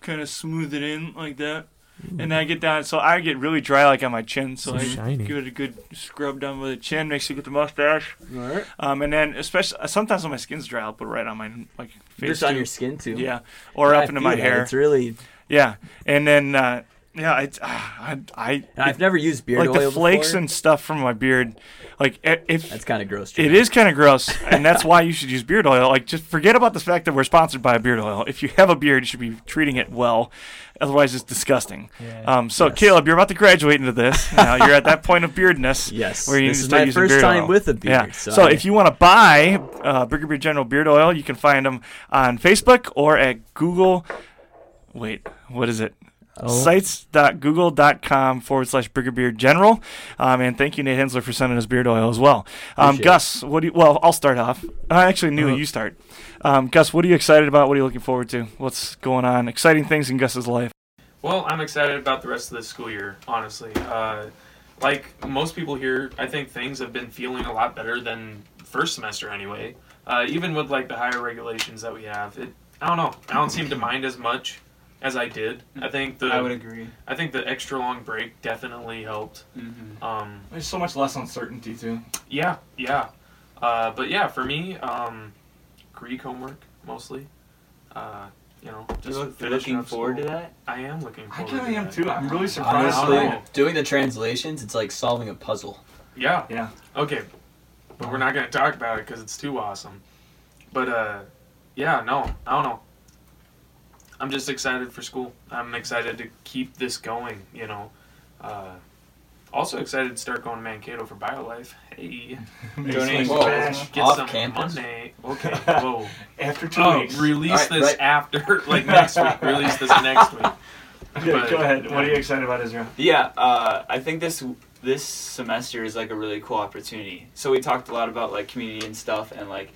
kind of smooth it in like that, and then I get down. So I get really dry, like on my chin. So So I shiny. give it a good scrub down with the chin. Makes you get the mustache. All right. Um, and then especially sometimes when my skin's dry, I'll put it right on my like face. Just on your skin too. Yeah, or Yeah, up I into feel my that. hair. It's really. Yeah, and then uh, yeah, it's ah, I, I I've never used beard like oil the flakes before. and stuff from my beard. Like i- if That's kind of gross. It is kind of gross, and that's why you should use beard oil. Like, just forget about the fact that we're sponsored by a beard oil. If you have a beard, you should be treating it well. Otherwise, it's disgusting. Um, so, Yes. Caleb, you're about to graduate into this. Now you're at that point of beardness. Yes. Where you this need to is start my using first beard time oil. with a beard. Yeah. So, So, I- if you want to buy uh, Brigadier General beard oil, you can find them on Facebook or at Google. Wait, what is it? Oh. sites.google.com forward slash Brigadier General. Um, and thank you, Nate Hensler, for sending us beard oil as well. Um. Gus, what do you, well, I'll start off. I actually knew Uh, you start. Um, Gus, what are you excited about? What are you looking forward to? What's going on? Exciting things in Gus's life. Well, I'm excited about the rest of the school year, honestly. Uh, like most people here, I think things have been feeling a lot better than first semester anyway. Uh, even with like the higher regulations that we have, it I don't know. I don't seem to mind as much as I did. I think the I would agree. I think the extra long break definitely helped. Mm-hmm. Um, There's so much less uncertainty, too. yeah, yeah. Uh, but yeah, for me, um, Greek homework mostly. Uh, you know, just You're finishing looking up forward to that? I am looking forward I forward. kind of to am, that. too. I'm really surprised. Honestly, honestly, doing the translations, it's like solving a puzzle. Yeah, Yeah. Okay, but we're not gonna talk about it because it's too awesome. But uh, yeah, no, I don't know. I'm just excited for school. I'm excited to keep this going. You know, uh, also excited to start going to Mankato for BioLife. Hey, Donating Whoa. cash. get Off some campus? Monday. Okay, whoa. After two oh, weeks. release Alright, this right. after, like next week. Release this next week. Okay, but- go ahead. What are you excited about, Ezra? Yeah, uh, I think this this semester is like a really cool opportunity. So we talked a lot about like community and stuff, and like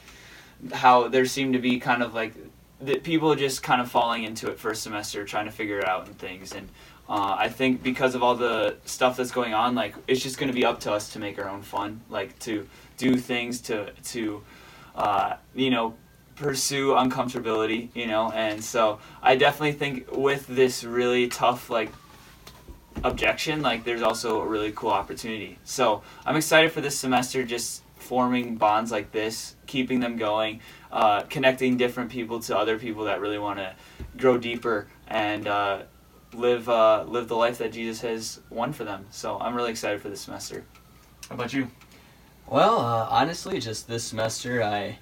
how there seemed to be kind of like that people just kind of falling into it first semester, trying to figure it out and things. And uh, I think because of all the stuff that's going on, like it's just going to be up to us to make our own fun, like to do things to to uh, you know pursue uncomfortability, you know. And so I definitely think with this really tough like objection, like there's also a really cool opportunity. So I'm excited for this semester, just forming bonds like this, keeping them going, uh, connecting different people to other people that really want to grow deeper and uh, live uh, live the life that Jesus has won for them. So I'm really excited for this semester. How about you? Well, uh, honestly, just this semester, I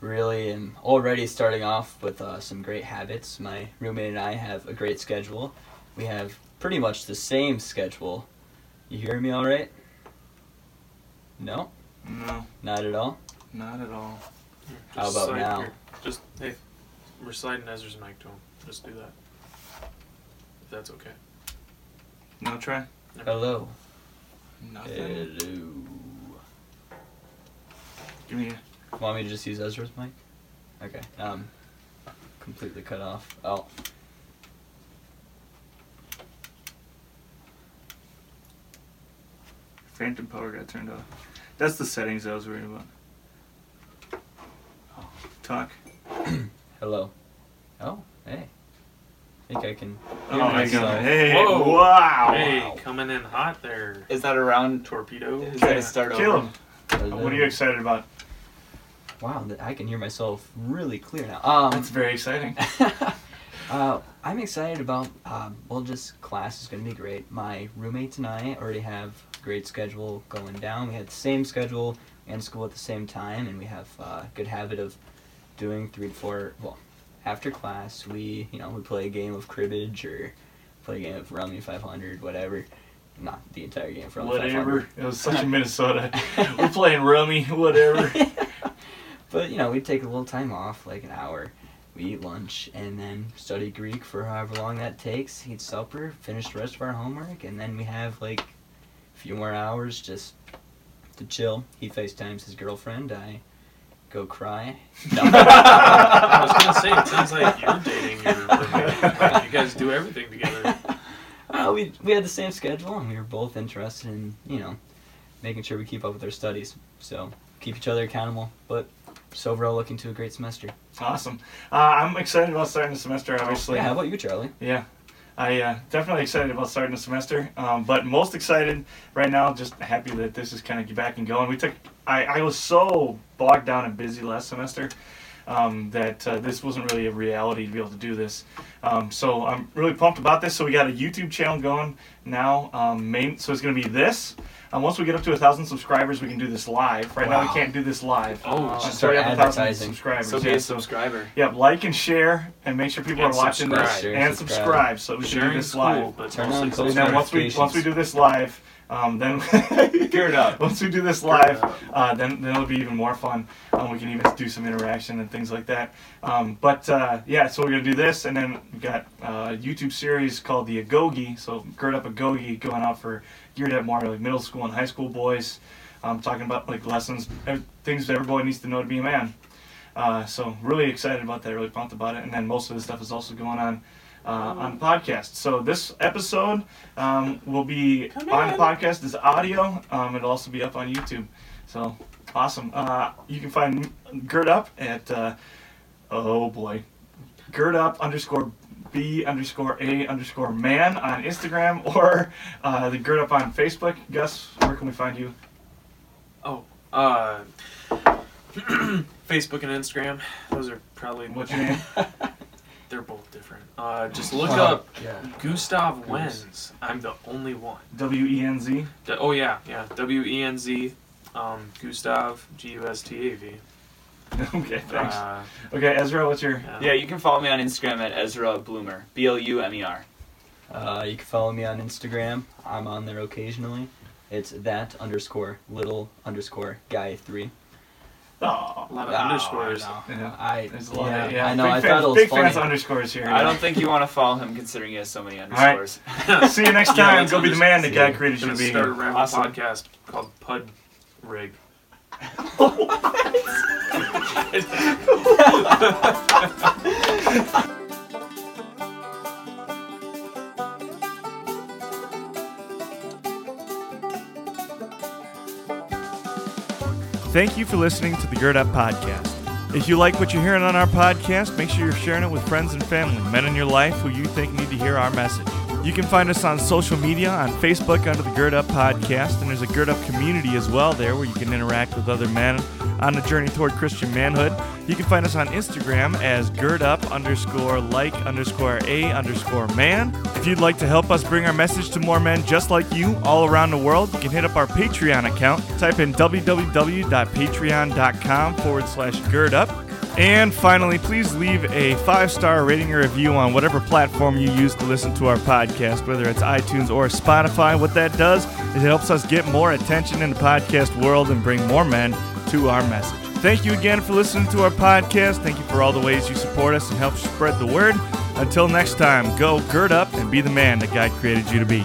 really am already starting off with uh, some great habits. My roommate and I have a great schedule. We have pretty much the same schedule. You hear me all right? No, No, not at all. not at all. How Just about slide now? just hey, we're sliding Ezra's mic to him. Just do that. If that's okay. No try. Hello. Nothing. Hello. Give me. A, Want me to just use Ezra's mic? Okay. Um, completely cut off. Oh. phantom power got turned off. That's the settings I was worried about. Talk. Hello. Oh, hey. I think I can. Oh hear my god. Hey. Whoa. Wow. Hey, coming in hot there, Is that a round? torpedo. Is that a start Caleb, over? what are you excited about? Wow, I can hear myself really clear now. Um, That's very exciting. uh, I'm excited about. Um, well, just class is going to be great. My roommates and I already have a great schedule going down. We had the same schedule and school at the same time, and we have uh, a good habit of doing three to four. Well, after class, we you know we play a game of cribbage or play a game of Rummy 500, whatever. Not the entire game of Rummy Whatever. 500. It was such a Minnesota. We're playing rummy. Whatever. But you know, we take a little time off, like an hour. We eat lunch and then study Greek for however long that takes. Eat supper, finish the rest of our homework, and then we have like a few more hours just to chill. He FaceTimes his girlfriend. I go cry. No. I was gonna say it sounds like you're dating your roommate. Like, you guys do everything together. uh, we we had the same schedule and we were both interested in you know making sure we keep up with our studies. So keep each other accountable. But just overall, looking to a great semester. awesome. Uh, I'm excited about starting the semester, obviously. Yeah. How about you, Charlie? Yeah. I uh, definitely excited about starting the semester, um, but most excited right now. Just happy that this is kind of back and going. We took. I, I was so bogged down and busy last semester um, that uh, this wasn't really a reality to be able to do this. Um, so I'm really pumped about this. So we got a YouTube channel going now. Um, main. So it's going to be this. Um, once we get up to a thousand subscribers, we can do this live. Right now we Wow. can't do this live. Oh, Uh, Should so start we have thousand advertising. subscribers. So be yeah, a so- subscriber. Yep, like and share, and make sure people And are watching subscribe. this Share, and subscribe. subscribe, so we can do Sharing's this live. cool, but Turn mostly on post And then once we once we do this live, um, then Gear it up. once we do this live, uh, then then it'll be even more fun. Um, we can even do some interaction and things like that. Um, but uh, yeah, so we're gonna do this, and then we've got uh, a YouTube series called the Agoge. So gird up Agoge going out for geared at more like middle school and high school boys. Um, talking about like lessons, things that every boy needs to know to be a man. Uh, so really excited about that, really pumped about it, and then most of the stuff is also going on uh, on podcast. So this episode um, will be on the podcast as audio. Um, it'll also be up on YouTube. So awesome. Uh, you can find Gird Up at uh, oh boy, Gird Up underscore B underscore A underscore man on Instagram or uh, the Gird Up on Facebook. Gus, where can we find you? Oh, uh, Facebook and Instagram. Those are probably What's your name? they're both different. Uh, just look Wow. up Yeah. Gustav Wenz. I'm the only one. W E N Z. D- oh yeah, yeah. W E N Z. Um, Gustav G U S T A V. Okay, thanks. Uh, Okay, Ezra, what's your? yeah. Yeah, you can follow me on Instagram at Ezra Blumer. B L U M E R. Uh, you can follow me on Instagram. I'm on there occasionally. It's that underscore little underscore guy three. Oh, A lot of Oh, underscores. I, know. Yeah. I there's a lot. yeah, of, yeah, I know. Big I fans, thought it was big funny. fans of underscores here. I don't think you want to follow him considering he has so many right. underscores. See you next time. let's Go be the man that understand. God created you Gonna be. start a Awesome. podcast called Pud Rig. Thank you for listening to the Gird Up Podcast. If you like what you're hearing on our podcast, make sure you're sharing it with friends and family, men in your life who you think need to hear our message. You can find us on social media on Facebook under the Gird Up Podcast, and there's a Gird Up community as well there where you can interact with other men on the journey toward Christian manhood. You can find us on Instagram as Gird Up underscore like underscore a underscore man. If you'd like to help us bring our message to more men just like you all around the world, you can hit up our Patreon account. Type in www.patreon.com forward slash gird up. And finally, please leave a five star rating or review on whatever platform you use to listen to our podcast, whether it's iTunes or Spotify. What that does is it helps us get more attention in the podcast world and bring more men to our message. Thank you again for listening to our podcast. Thank you for all the ways you support us and help spread the word. Until next time, go gird up and be the man that God created you to be.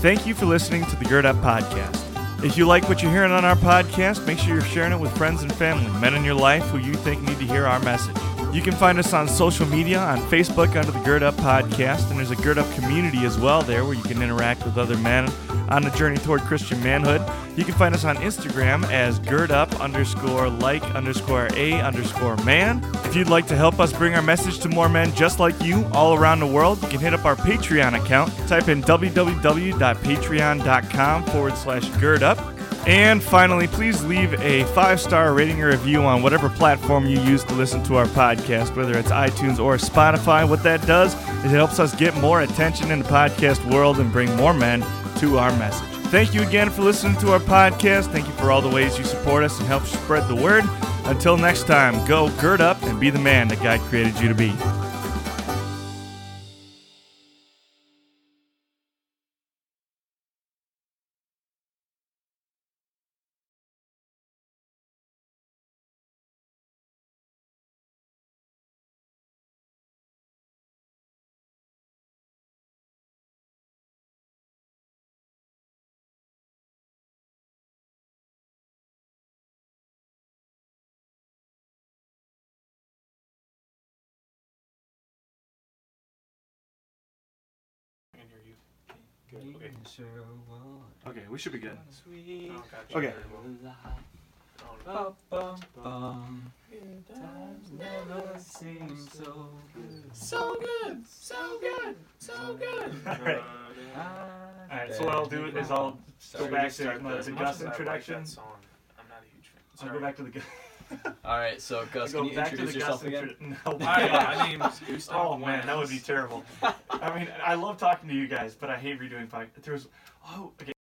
Thank you for listening to the Gird Up Podcast. If you like what you're hearing on our podcast, make sure you're sharing it with friends and family, men in your life who you think need to hear our message. You can find us on social media on Facebook under the Gird Up Podcast, and there's a Gird Up community as well there where you can interact with other men on the journey toward Christian manhood. You can find us on Instagram as Gird Up underscore like underscore a underscore man. If you'd like to help us bring our message to more men just like you all around the world, you can hit up our Patreon account. Type in www.patreon.com forward slash gird up. And finally, please leave a five star rating or review on whatever platform you use to listen to our podcast, whether it's iTunes or Spotify. What that does is it helps us get more attention in the podcast world and bring more men to our message. Thank you again for listening to our podcast. Thank you for all the ways you support us and help spread the word. Until next time, go gird up and be the man that God created you to be. Okay, we should be good. Okay. So good, so good, so good. All right. All right. So what I'll do is I'll go back to my, the Gus introduction. I'm not a huge fan. I'll go back to the Gus. All right, so Gus, can you back to introduce the yourself again? intro- No. Hi, my name is Gustav. Oh man, that would be terrible. I mean, I love talking to you guys, but I hate redoing podcasts. There was, oh, okay.